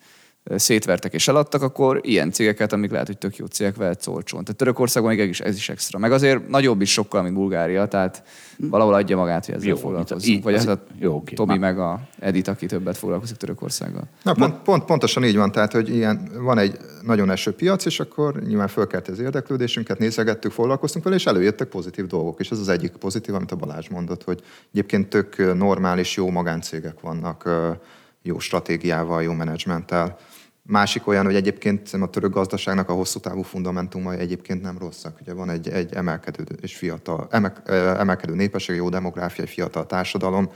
szétvertek és eladtak, akkor ilyen cégeket, amik lehet, hogy tök jó cégek vehetsz olcsón. Tehát Törökországban még ez is, ez is extra. Meg azért nagyobb is sokkal, mint Bulgária, tehát valahol adja magát, hogy ezzel Jó, foglalkozzunk. így- Vagy ez a jó, oké. Tobi Már- meg a Edit, aki többet foglalkozik Törökországgal. Na, pont, pont, pontosan így van, tehát, hogy ilyen, van egy nagyon eső piac, és akkor nyilván fölkelti az érdeklődésünket, nézegettük, foglalkoztunk vele, és előjöttek pozitív dolgok. És ez az egyik pozitív, amit a Balázs mondott, hogy egyébként tök normális, jó magáncégek vannak, jó stratégiával, jó menedzsmenttel. Másik olyan, hogy egyébként a török gazdaságnak a hosszú távú fundamentumai egyébként nem rosszak. Ugye van egy, egy emelkedő és fiatal, emek, emelkedő népesség, jó demográfiai, fiatal társadalom.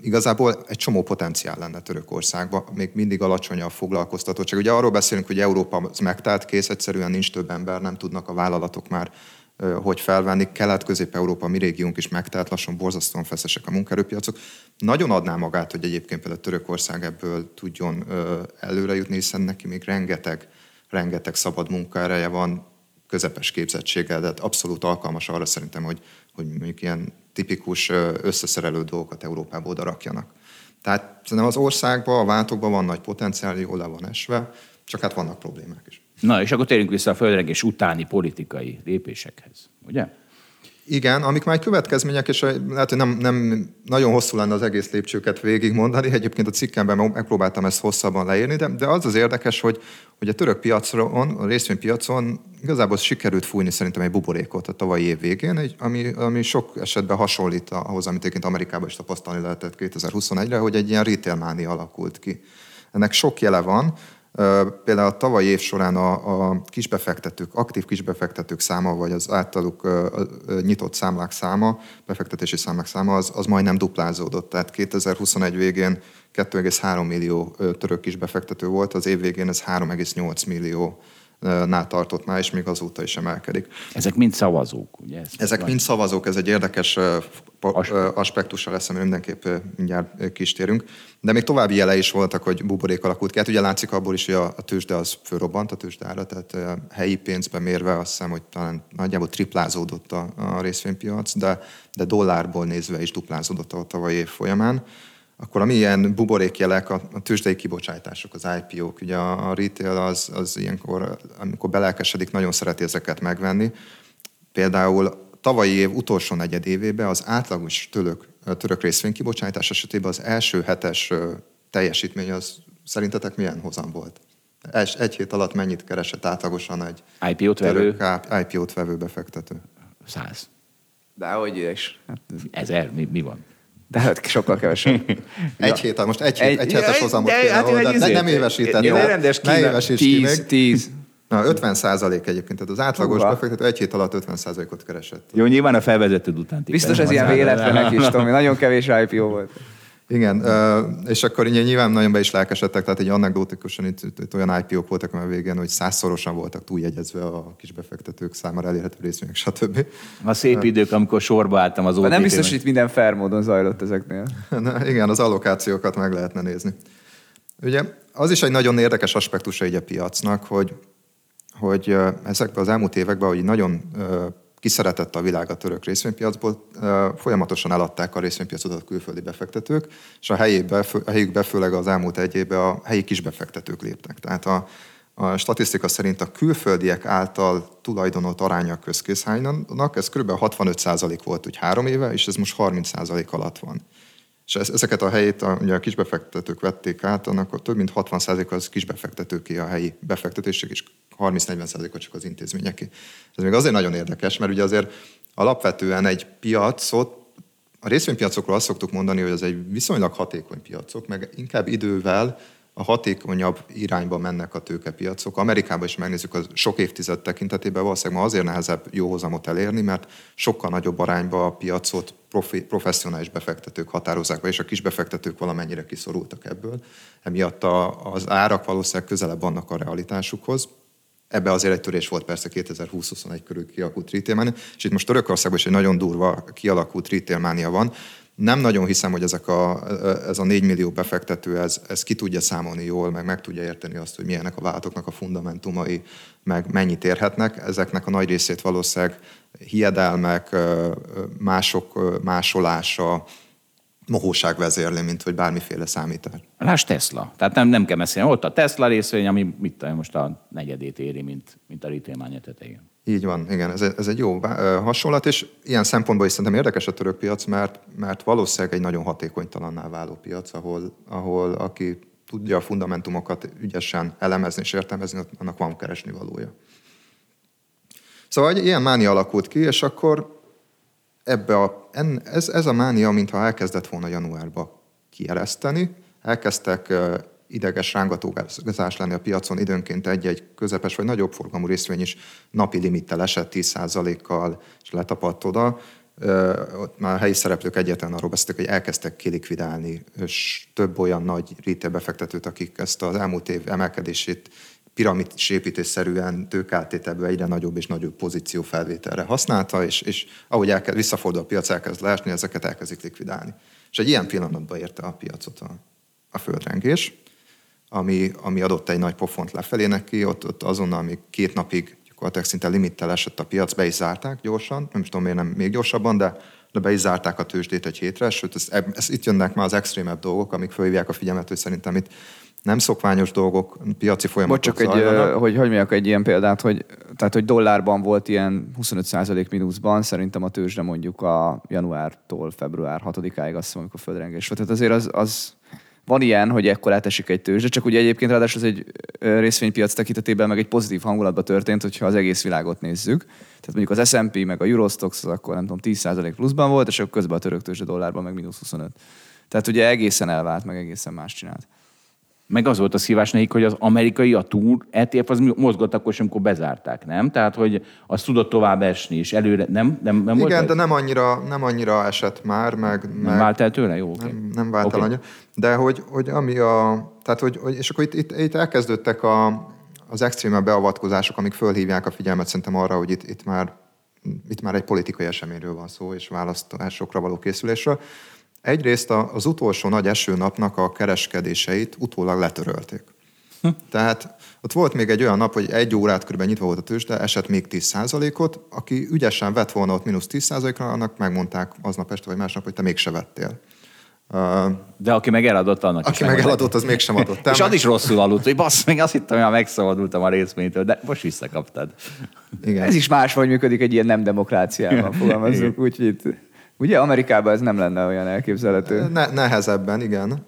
Igazából egy csomó potenciál lenne Törökországban, még mindig alacsony a foglalkoztatottság. Ugye arról beszélünk, hogy Európa az megtárt kész, egyszerűen nincs több ember, nem tudnak a vállalatok már hogy felvenni. Kelet-Közép-Európa, mi régiónk is megtárt, lassan borzasztóan feszesek a munkaerőpiacok. Nagyon adná magát, hogy egyébként például Törökország ebből tudjon előre jutni, hiszen neki még rengeteg rengeteg szabad munkaereje van, közepes képzettséggel, de abszolút alkalmas arra szerintem, hogy, hogy mondjuk ilyen tipikus összeszerelő dolgokat Európába oda rakjanak. Tehát szerintem az országban, a váltókban van nagy potenciál, jól le van esve, csak hát vannak problémák is. Na, és akkor térjünk vissza a földrengés utáni politikai lépésekhez, ugye? Igen, amik már következmények, és lehet, hogy nem, nem nagyon hosszú lenne az egész lépcsőket végigmondani. Egyébként a cikkemben megpróbáltam ezt hosszabban leírni, de, de az az érdekes, hogy, hogy a török piacon, a részvénypiacon igazából sikerült fújni szerintem egy buborékot a tavalyi év végén, egy, ami, ami sok esetben hasonlít ahhoz, amit egyébként Amerikában is tapasztalni lehetett 2021-re, hogy egy ilyen retail mánia alakult ki. Ennek sok jele van, Például a tavalyi év során a, a kisbefektetők, aktív kisbefektetők száma, vagy az általuk nyitott számlák száma, befektetési számlák száma, az, az majdnem duplázódott. Tehát 2021 végén 2,3 millió török kisbefektető volt, az év végén ez 3,8 millió nál tartott már, és még azóta is emelkedik. Ezek mind szavazók, ugye? Ezt Ezek mind szavazók, ez egy érdekes aspektusa lesz, ami mindenképp mindjárt kistérünk. De még további jele is voltak, hogy buborék alakult ki. Hát ugye látszik abból is, hogy a, a tőzsde az fölrobbant, a tőzsdára, tehát helyi pénzbe mérve azt hiszem, hogy talán nagyjából triplázódott a, a részvénypiac, de, de dollárból nézve is duplázódott a tavalyi év folyamán akkor ami ilyen buborékjelek, a, a tőzsdei kibocsátások, az IPO-k, ugye a, a retail az, az ilyenkor, amikor belelkesedik, nagyon szereti ezeket megvenni. Például tavalyi év utolsó negyedévében az átlagos török, török részvénykibocsátás esetében az első hetes teljesítmény az szerintetek milyen hozam volt? Egy, egy hét alatt mennyit keresett átlagosan egy IPO-t vevő? IPO-t vevő befektető? Száz. De hogy is? Ezer, mi, mi van? De hát sokkal kevesebb. egy hét, most egy, hét, egy, egy hetes hozamot kéne hát oldani. Ne, nem évesíteni. Ja, rendes ne évesíts ki még. Tíz. Na, 50 százalék egyébként, tehát az átlagos Uha. befektető egy hét alatt 50 százalékot keresett. Jó, nyilván a felvezetőd után. Biztos ez ilyen véletlenek is, Tomi. Nagyon kevés IPO volt. Igen, és akkor ugye nyilván nagyon be is lelkesedtek, tehát egy anekdotikusan itt, itt olyan IPO-k voltak a végén, hogy százszorosan voltak túljegyezve a kis befektetők számára elérhető részvények, stb. A szép idők, amikor sorba álltam az ott. Nem biztos, hogy itt minden fair módon zajlott ezeknél. Na, igen, az allokációkat meg lehetne nézni. Ugye az is egy nagyon érdekes aspektusa egy a piacnak, hogy, hogy ezekben az elmúlt években, hogy nagyon kiszeretette a világ a török részvénypiacból, folyamatosan eladták a részvénypiacot a külföldi befektetők, és a, helyébe, a helyükbe főleg az elmúlt egy évben a helyi kisbefektetők léptek. Tehát a, a statisztika szerint a külföldiek által tulajdonolt aránya közkészhánynak, ez kb. 65% volt úgy három éve, és ez most 30% alatt van. És ezeket a helyét a, ugye a kisbefektetők vették át, annak több mint 60% az kisbefektetőké a helyi befektetések, és 30-40%-a csak az intézményeké. Ez még azért nagyon érdekes, mert ugye azért alapvetően egy piacot, a részvénypiacokról azt szoktuk mondani, hogy ez egy viszonylag hatékony piacok, meg inkább idővel a hatékonyabb irányba mennek a tőkepiacok. Amerikában is megnézzük, az sok évtized tekintetében valószínűleg ma azért nehezebb jó hozamot elérni, mert sokkal nagyobb arányba a piacot profi, professzionális befektetők határozzák be, és a kis befektetők valamennyire kiszorultak ebből. Emiatt a, az árak valószínűleg közelebb vannak a realitásukhoz. Ebbe azért egy törés volt persze 2020-21 körül kialakult retailmánia, és itt most Törökországban is egy nagyon durva kialakult retailmánia van. Nem nagyon hiszem, hogy ezek a, ez a 4 millió befektető ez, ez ki tudja számolni jól, meg meg tudja érteni azt, hogy milyenek a vállalatoknak a fundamentumai, meg mennyit érhetnek. Ezeknek a nagy részét valószínűleg hiedelmek, mások másolása, mohóság vezérli, mint hogy bármiféle számítás. Lásd Tesla. Tehát nem, nem kell mesélni. Ott a Tesla részvény, ami mit tudom, most a negyedét éri, mint, mint a retail tetején. Így van, igen, ez, ez egy jó hasonlat, és ilyen szempontból is szerintem érdekes a török piac, mert, mert valószínűleg egy nagyon hatékonytalanná váló piac, ahol, ahol aki tudja a fundamentumokat ügyesen elemezni és értelmezni, annak van keresni valója. Szóval egy ilyen mánia alakult ki, és akkor ebbe a, en, ez, ez a mánia, mintha elkezdett volna januárba kiereszteni, elkezdtek ideges rángatógázás lenni a piacon, időnként egy-egy közepes vagy nagyobb forgalmú részvény is napi limittel esett 10%-kal, és letapadt oda. Ott már a helyi szereplők egyetlen arról beszéltek, hogy elkezdtek kilikvidálni, és több olyan nagy retail befektetőt, akik ezt az elmúlt év emelkedését piramidis építésszerűen tőkáltételből egyre nagyobb és nagyobb pozíció felvételre használta, és, és ahogy elkezd, visszafordul a piac, elkezd leesni, ezeket elkezdik likvidálni. És egy ilyen pillanatban érte a piacot a, a földrengés. ami, ami adott egy nagy pofont lefelé neki, ott, ott azonnal még két napig gyakorlatilag szinte limittel esett a piac, be is zárták gyorsan, nem is tudom miért nem még gyorsabban, de, de be is zárták a tőzsdét egy hétre, sőt, ez, ez itt jönnek már az extrémebb dolgok, amik fölhívják a figyelmet, hogy szerintem itt nem szokványos dolgok, piaci folyamatok Bocs, csak egy, hogy, hogy mondjak egy ilyen példát, hogy, tehát, hogy dollárban volt ilyen 25% mínuszban, szerintem a tőzsde mondjuk a januártól február 6-áig azt hiszem, amikor földrengés volt. Tehát azért az, az van ilyen, hogy ekkor átesik egy tőzsde, csak ugye egyébként ráadásul az egy részvénypiac tekintetében meg egy pozitív hangulatban történt, hogyha az egész világot nézzük. Tehát mondjuk az S&P meg a Eurostox az akkor nem tudom 10% pluszban volt, és akkor közben a török tőzsde dollárban meg mínusz 25. Tehát ugye egészen elvált, meg egészen más csinált. Meg az volt a szívás nekik, hogy az amerikai, a túr ETF az mozgott akkor sem, amikor bezárták, nem? Tehát, hogy az tudott tovább esni, és előre, nem? nem, nem Igen, volt de nem annyira, nem annyira esett már, meg... Nem meg vált el tőle? Jó, okay. nem, nem vált okay. el annyira. De hogy, hogy ami a... Tehát, hogy, hogy és akkor itt, itt, itt elkezdődtek a, az extrémebb beavatkozások, amik fölhívják a figyelmet szerintem arra, hogy itt, itt már itt már egy politikai eseményről van szó, és választásokra való készülésről. Egyrészt az utolsó nagy esőnapnak a kereskedéseit utólag letörölték. Hm. Tehát ott volt még egy olyan nap, hogy egy órát körülbelül nyitva volt a tőzsde, esett még 10%-ot, aki ügyesen vett volna ott mínusz 10%-ra, annak megmondták aznap este vagy másnap, hogy te mégse vettél. De aki meg eladott, annak Aki meg eladott, az mégsem adott. és az is rosszul aludt, hogy bassz, meg azt hittem, hogy megszabadultam a részvénytől, de most visszakaptad. Igen. Ez is máshogy működik egy ilyen nem demokráciában, fogalmazunk, úgyhogy itt Ugye Amerikában ez nem lenne olyan elképzelhető? Ne, nehezebben, igen.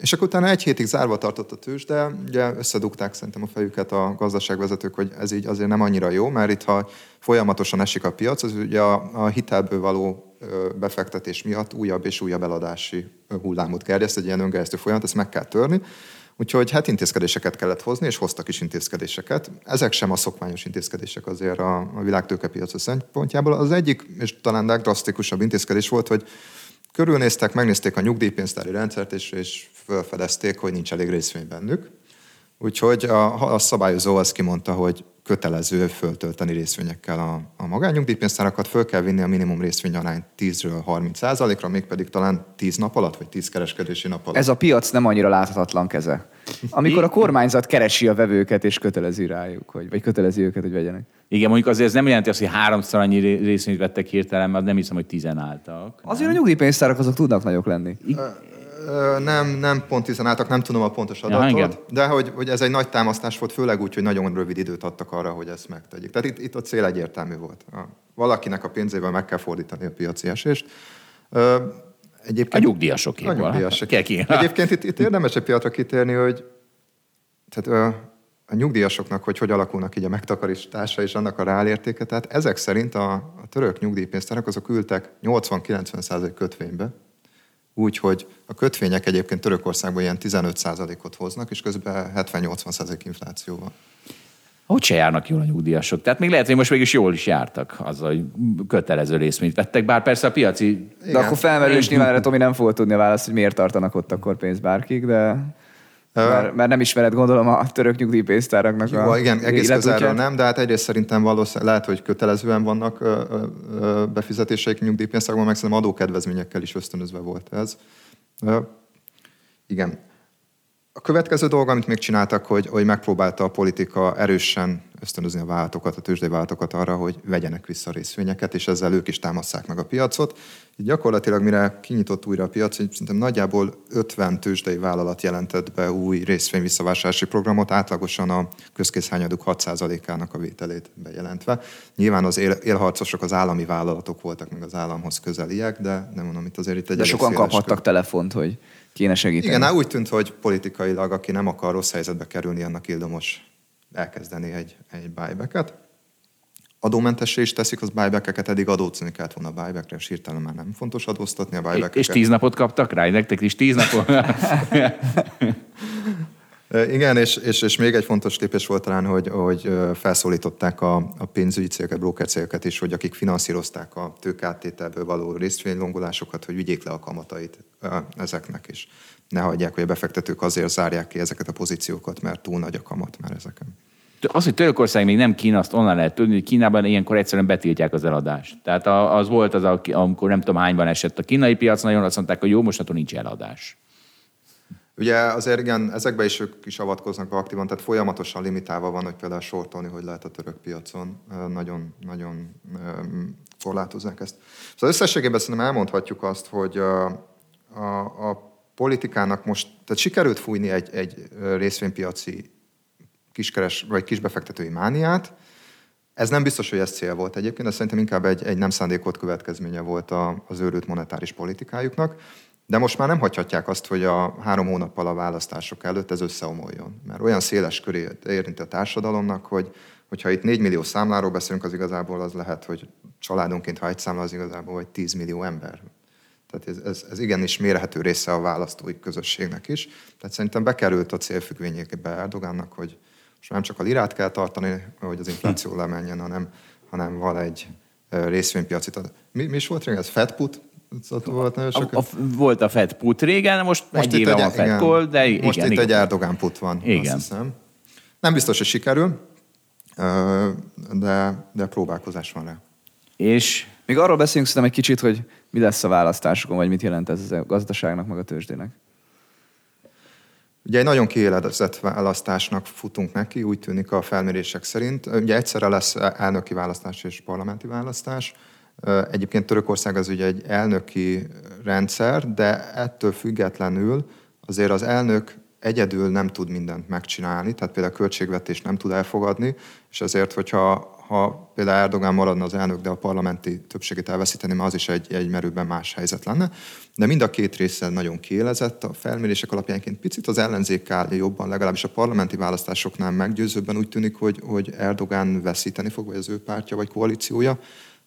És akkor utána egy hétig zárva tartott a tőzs, de ugye összedugták szerintem a fejüket a gazdaságvezetők, hogy ez így azért nem annyira jó, mert itt ha folyamatosan esik a piac, az ugye a, a hitelből való befektetés miatt újabb és újabb eladási hullámot gerjeszt, egy ilyen öngerjesztő folyamat, ezt meg kell törni. Úgyhogy hát intézkedéseket kellett hozni, és hoztak is intézkedéseket. Ezek sem a szokványos intézkedések azért a, a világtőkepiac szempontjából. Az egyik, és talán legdrasztikusabb intézkedés volt, hogy körülnéztek, megnézték a nyugdíjpénztári rendszert, és, és felfedezték, hogy nincs elég részvény bennük. Úgyhogy a, a szabályozó azt kimondta, hogy kötelező föltölteni részvényekkel a, a magányugdíjpénztárakat, föl kell vinni a minimum részvényarányt 10-ről 30 ra mégpedig talán 10 nap alatt, vagy 10 kereskedési nap alatt. Ez a piac nem annyira láthatatlan keze. Amikor a kormányzat keresi a vevőket, és kötelezi rájuk, hogy, vagy kötelezi őket, hogy vegyenek. Igen, mondjuk azért ez nem jelenti azt, hogy háromszor annyi részvényt vettek hirtelen, mert nem hiszem, hogy tizen álltak. Azért a nyugdíjpénztárak azok tudnak nagyok lenni. I- nem, nem pont hiszen álltak, nem tudom a pontos adatot, ja, de hogy, hogy ez egy nagy támasztás volt, főleg úgy, hogy nagyon rövid időt adtak arra, hogy ezt megtegyék. Tehát itt, itt a cél egyértelmű volt. A, valakinek a pénzével meg kell fordítani a piaci esést. Egyébként, a nyugdíjasokéval. A nyugdíjasok. Egyébként itt, itt érdemes egy piatra kitérni, hogy tehát, a nyugdíjasoknak, hogy hogy alakulnak így a megtakarítása és annak a reálértéke. Tehát ezek szerint a, a török nyugdíjpénztárak azok ültek 80-90% kötvénybe, úgy, hogy a kötvények egyébként Törökországban ilyen 15%-ot hoznak, és közben 70-80% inflációval. Hogy se járnak jól a nyugdíjasok? Tehát még lehet, hogy most mégis jól is jártak azzal, hogy kötelező részményt vettek, bár persze a piaci... Igen. De akkor felmerül, és nyilván erre Tomi nem fogod tudni a választ, hogy miért tartanak ott akkor pénzt bárkik, de... Mert, mert nem ismered, gondolom, a török nyugdíjpénztáraknak Jó, a igen, egész közelről nem, de hát egyrészt szerintem valószínűleg lehet, hogy kötelezően vannak befizetéseik nyugdíjpénztárakban, meg szerintem adókedvezményekkel is ösztönözve volt ez. Igen. A következő dolog, amit még csináltak, hogy, hogy megpróbálta a politika erősen ösztönözni a vállalatokat, a tőzsdei vállalatokat arra, hogy vegyenek vissza részvényeket, és ezzel ők is támasszák meg a piacot. Így gyakorlatilag, mire kinyitott újra a piac, szerintem nagyjából 50 tőzsdei vállalat jelentett be új részvény visszavásárlási programot, átlagosan a közkészhányaduk 6%-ának a vételét bejelentve. Nyilván az él, élharcosok az állami vállalatok voltak, meg az államhoz közeliek, de nem mondom, itt azért itt egy De sokan kaphattak kör. telefont, hogy kéne segíteni. Igen, úgy tűnt, hogy politikailag, aki nem akar rossz helyzetbe kerülni, annak ildomos elkezdeni egy, egy buyback-et. Adómentessé is teszik az buyback-eket, eddig adózni kellett volna a buyback-re, és hirtelen már nem fontos adóztatni a buyback-eket. És tíz napot kaptak rá, nektek is tíz napot? Igen, és, és, és még egy fontos lépés volt talán, hogy, hogy felszólították a, a pénzügyi cégeket, broker cégeket is, hogy akik finanszírozták a tőkáttételből való részvénylongolásokat, hogy vigyék le a kamatait ezeknek is. Ne hagyják, hogy a befektetők azért zárják ki ezeket a pozíciókat, mert túl nagy a kamat már ezeken. Az, hogy Törökország még nem Kína, azt onnan lehet tudni, hogy Kínában ilyenkor egyszerűen betiltják az eladást. Tehát az volt az, amikor nem tudom hányban esett a kínai piac, nagyon azt mondták, hogy jó, most nincs eladás. Ugye azért igen, ezekbe is ők is avatkoznak aktívan, tehát folyamatosan limitálva van, hogy például sortolni, hogy lehet a török piacon. Nagyon, nagyon korlátozzák ezt. Szóval összességében szerintem elmondhatjuk azt, hogy a, a, a politikának most, tehát sikerült fújni egy, egy részvénypiaci kiskeres, vagy kisbefektetői mániát. Ez nem biztos, hogy ez cél volt egyébként, de szerintem inkább egy, egy nem szándékolt következménye volt a, az őrült monetáris politikájuknak. De most már nem hagyhatják azt, hogy a három hónappal a választások előtt ez összeomoljon. Mert olyan széles köré érinti a társadalomnak, hogy hogyha itt 4 millió számláról beszélünk, az igazából az lehet, hogy családonként, ha egy számla, az igazából vagy 10 millió ember. Tehát ez, ez, ez igenis mérhető része a választói közösségnek is. Tehát szerintem bekerült a célfüggvényébe Erdogánnak, hogy most nem csak a lirát kell tartani, hogy az infláció lemenjen, hanem, hanem van egy részvénypiaci. Mi, mi is volt régen? Ez Fed put? Volt, nagyon sok... a, a, volt a Fed put régen, most, most egy éve van Fed call, de igen, Most igen, itt igen. egy Erdogán put van, igen. azt hiszem. Nem biztos, hogy sikerül, de, de próbálkozás van rá. És még arról beszélünk szerintem egy kicsit, hogy mi lesz a választásokon, vagy mit jelent ez a gazdaságnak, meg a tőzsdének. Ugye egy nagyon kiélezett választásnak futunk neki, úgy tűnik a felmérések szerint. Ugye egyszerre lesz elnöki választás és parlamenti választás. Egyébként Törökország az ugye egy elnöki rendszer, de ettől függetlenül azért az elnök egyedül nem tud mindent megcsinálni, tehát például a költségvetést nem tud elfogadni, és azért, hogyha ha például Erdogan maradna az elnök, de a parlamenti többségét elveszíteni, az is egy, egy merőben más helyzet lenne. De mind a két része nagyon kiélezett. A felmérések alapjánként picit az ellenzék áll jobban, legalábbis a parlamenti választásoknál meggyőzőbben úgy tűnik, hogy, hogy Erdogan veszíteni fog, vagy az ő pártja, vagy koalíciója.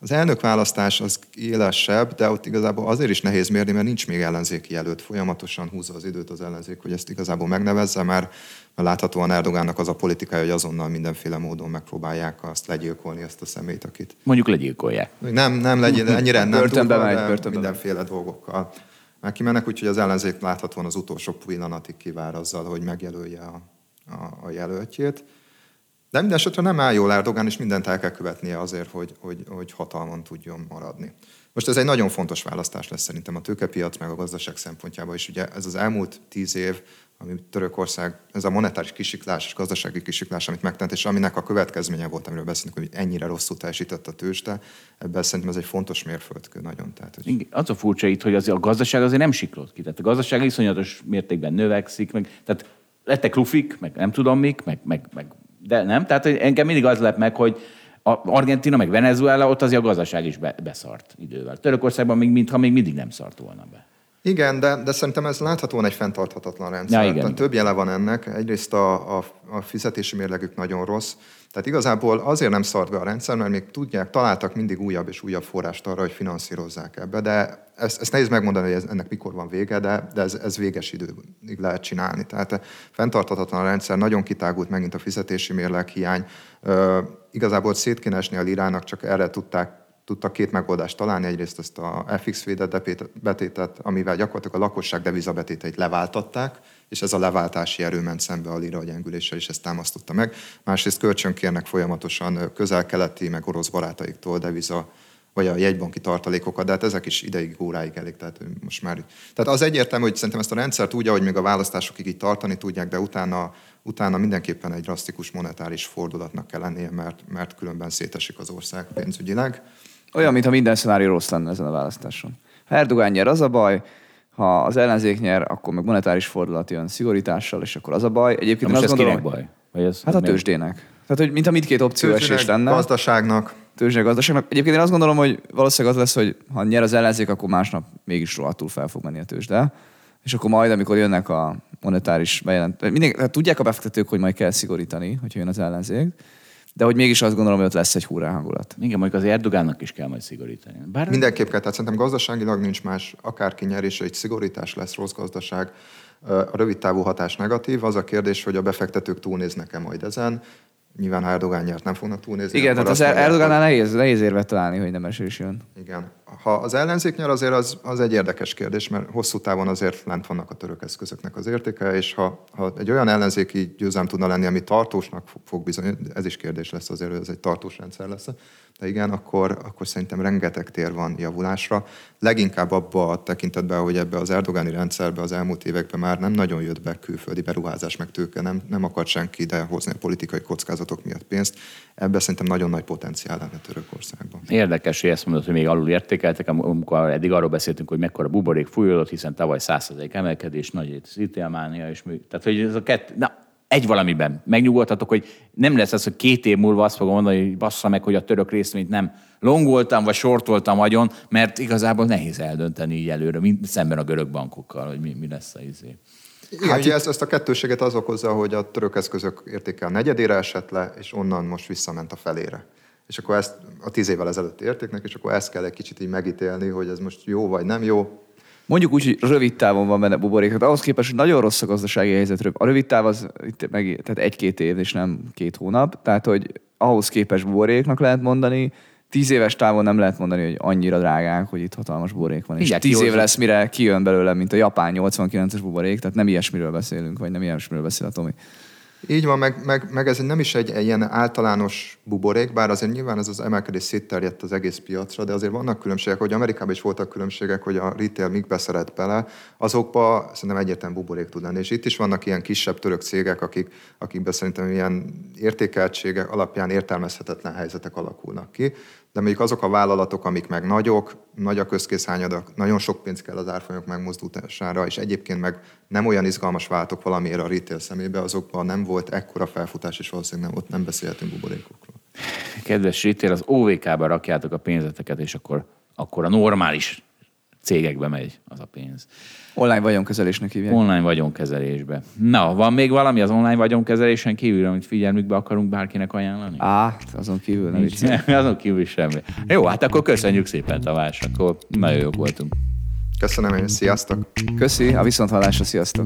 Az elnökválasztás az élesebb, de ott igazából azért is nehéz mérni, mert nincs még ellenzéki jelölt. Folyamatosan húzza az időt az ellenzék, hogy ezt igazából megnevezze, mert láthatóan Erdogánnak az a politikája, hogy azonnal mindenféle módon megpróbálják azt legyilkolni, ezt a szemét, akit... Mondjuk legyilkolják. Nem, nem legyen, ennyire nem börtönbe durva, megy, börtönbe mindenféle megy. dolgokkal. Meg kimennek, úgyhogy az ellenzék láthatóan az utolsó pillanatig kivár azzal, hogy megjelölje a, a, a jelöltjét. De minden esetre nem áll jól Erdogán, és mindent el kell követnie azért, hogy, hogy, hogy hatalmon tudjon maradni. Most ez egy nagyon fontos választás lesz szerintem a tőkepiac, meg a gazdaság szempontjából is. Ugye ez az elmúlt tíz év, ami Törökország, ez a monetáris kisiklás és gazdasági kisiklás, amit megtent, és aminek a következménye volt, amiről beszélünk, hogy ennyire rosszul teljesített a tőzsde, ebben szerintem ez egy fontos mérföldkő nagyon. Tehát, hogy... Az a furcsa itt, hogy az, a gazdaság azért nem siklott ki. Tehát a gazdaság iszonyatos mértékben növekszik, meg, tehát lettek lufik, meg nem tudom mik, meg, meg, meg de nem. Tehát engem mindig az lep meg, hogy a Argentina meg Venezuela, ott azért a gazdaság is be, beszart idővel. Törökországban még mintha még mindig nem szart volna be. Igen, de, de szerintem ez láthatóan egy fenntarthatatlan rendszer. Ja, igen. Tehát több jele van ennek. Egyrészt a, a, a fizetési mérlegük nagyon rossz. Tehát igazából azért nem szart be a rendszer, mert még tudják, találtak mindig újabb és újabb forrást arra, hogy finanszírozzák ebbe, de ezt, ezt nehéz megmondani, hogy ez, ennek mikor van vége, de, de ez, ez véges időig lehet csinálni. Tehát fenntarthatatlan a rendszer, nagyon kitágult megint a fizetési mérleg hiány. Ö, igazából szét kéne esni a lirának, csak erre tudták tudtak két megoldást találni. Egyrészt ezt a FX védett betétet, amivel gyakorlatilag a lakosság devizabetéteit leváltatták, és ez a leváltási erő ment szembe a lira gyengüléssel, és ezt támasztotta meg. Másrészt kölcsön kérnek folyamatosan közel-keleti, meg orosz barátaiktól deviza vagy a jegybanki tartalékokat, de hát ezek is ideig, óráig elég, tehát most már... Tehát az egyértelmű, hogy szerintem ezt a rendszert úgy, ahogy még a választásokig így tartani tudják, de utána, utána mindenképpen egy drasztikus monetáris fordulatnak kell lennie, mert, mert különben szétesik az ország pénzügyileg. Olyan, mintha minden szenárió rossz lenne ezen a választáson. Ha Erdogan nyer, az a baj, ha az ellenzék nyer, akkor meg monetáris fordulat jön szigorítással, és akkor az a baj. Egyébként most ez gondolom, baj? Vagy ez hát a tőzsdének. Tehát, hogy mintha mindkét opció esés lenne. gazdaságnak. Tőzsdének, gazdaságnak. Egyébként én azt gondolom, hogy valószínűleg az lesz, hogy ha nyer az ellenzék, akkor másnap mégis rohadtul fel fog menni a tőzsde. És akkor majd, amikor jönnek a monetáris bejelent, mindig, hát tudják a befektetők, hogy majd kell szigorítani, hogyha jön az ellenzék de hogy mégis azt gondolom, hogy ott lesz egy hurrá hangulat. Igen, mondjuk az Erdogánnak is kell majd szigorítani. Bár... Mindenképp kell, tehát szerintem gazdaságilag nincs más, akárki nyer, és egy szigorítás lesz rossz gazdaság. A rövid távú hatás negatív. Az a kérdés, hogy a befektetők túlnéznek-e majd ezen. Nyilván, ha Erdogán nyert, nem fognak túlnézni. Igen, tehát az Erdogánál nehéz, nehéz érvet találni, hogy nem is jön. Igen. Ha az ellenzék nyer, azért az, az egy érdekes kérdés, mert hosszú távon azért lent vannak a török eszközöknek az értéke, és ha, ha egy olyan ellenzéki győzelem tudna lenni, ami tartósnak fog bizony, ez is kérdés lesz azért, hogy ez egy tartós rendszer lesz, de igen, akkor, akkor szerintem rengeteg tér van javulásra. Leginkább abba a tekintetben, hogy ebbe az erdogani rendszerbe az elmúlt években már nem nagyon jött be külföldi beruházás meg tőke, nem, nem akart senki idehozni a politikai kockázatok miatt pénzt. Ebbe szerintem nagyon nagy potenciál lenne Törökországban. Érdekes, hogy ezt mondod, hogy még alul értékeltek, amikor eddig arról beszéltünk, hogy mekkora buborék fújolott, hiszen tavaly 100% emelkedés, nagy ítélmánia, és mű. Tehát, hogy ez a kettő, na, egy valamiben megnyugodhatok, hogy nem lesz az, hogy két év múlva azt fogom mondani, hogy bassza meg, hogy a török részvényt nem longoltam, vagy sortoltam agyon, mert igazából nehéz eldönteni így előre, mint szemben a görög bankokkal, hogy mi, mi lesz a izé. Igen, hát ugye ezt, ezt a kettőséget az okozza, hogy a török eszközök értéke a negyedére esett le, és onnan most visszament a felére. És akkor ezt a tíz évvel ezelőtti értéknek, és akkor ezt kell egy kicsit így megítélni, hogy ez most jó vagy nem jó. Mondjuk úgy, hogy rövid távon van benne buborék. Hát ahhoz képest, hogy nagyon rossz a gazdasági helyzet. A rövid táv az itt meg, tehát egy-két év, és nem két hónap. Tehát, hogy ahhoz képest buboréknak lehet mondani, tíz éves távon nem lehet mondani, hogy annyira drágák, hogy itt hatalmas buborék van. És tíz év lesz, mire kijön belőle, mint a japán 89-es buborék, tehát nem ilyesmiről beszélünk, vagy nem ilyesmiről beszél a Tomi. Így van, meg, meg, meg ez nem is egy, egy ilyen általános buborék, bár azért nyilván ez az emelkedés szétterjedt az egész piacra, de azért vannak különbségek, hogy Amerikában is voltak különbségek, hogy a retail mik beszeret bele, azokba szerintem egyetlen buborék tud lenni. És itt is vannak ilyen kisebb török cégek, akik, akikben szerintem ilyen értékeltségek alapján értelmezhetetlen helyzetek alakulnak ki de mondjuk azok a vállalatok, amik meg nagyok, nagy a közkészhányadak, nagyon sok pénz kell az árfolyamok megmozdítására, és egyébként meg nem olyan izgalmas váltok valamiért a retail szemébe, azokban nem volt ekkora felfutás, és valószínűleg nem, ott nem beszélhetünk buborékokról. Kedves retail, az OVK-ba rakjátok a pénzeteket, és akkor, akkor a normális cégekbe megy az a pénz. Online vagyonkezelésnek hívják. Online vagyonkezelésbe. Na, van még valami az online vagyonkezelésen kívül, amit figyelmükbe akarunk bárkinek ajánlani? Á, azon kívül nem is. azon kívül semmi. Jó, hát akkor köszönjük szépen, Tamás, akkor nagyon jók voltunk. Köszönöm én, sziasztok! Köszi, a viszonthallásra, sziasztok!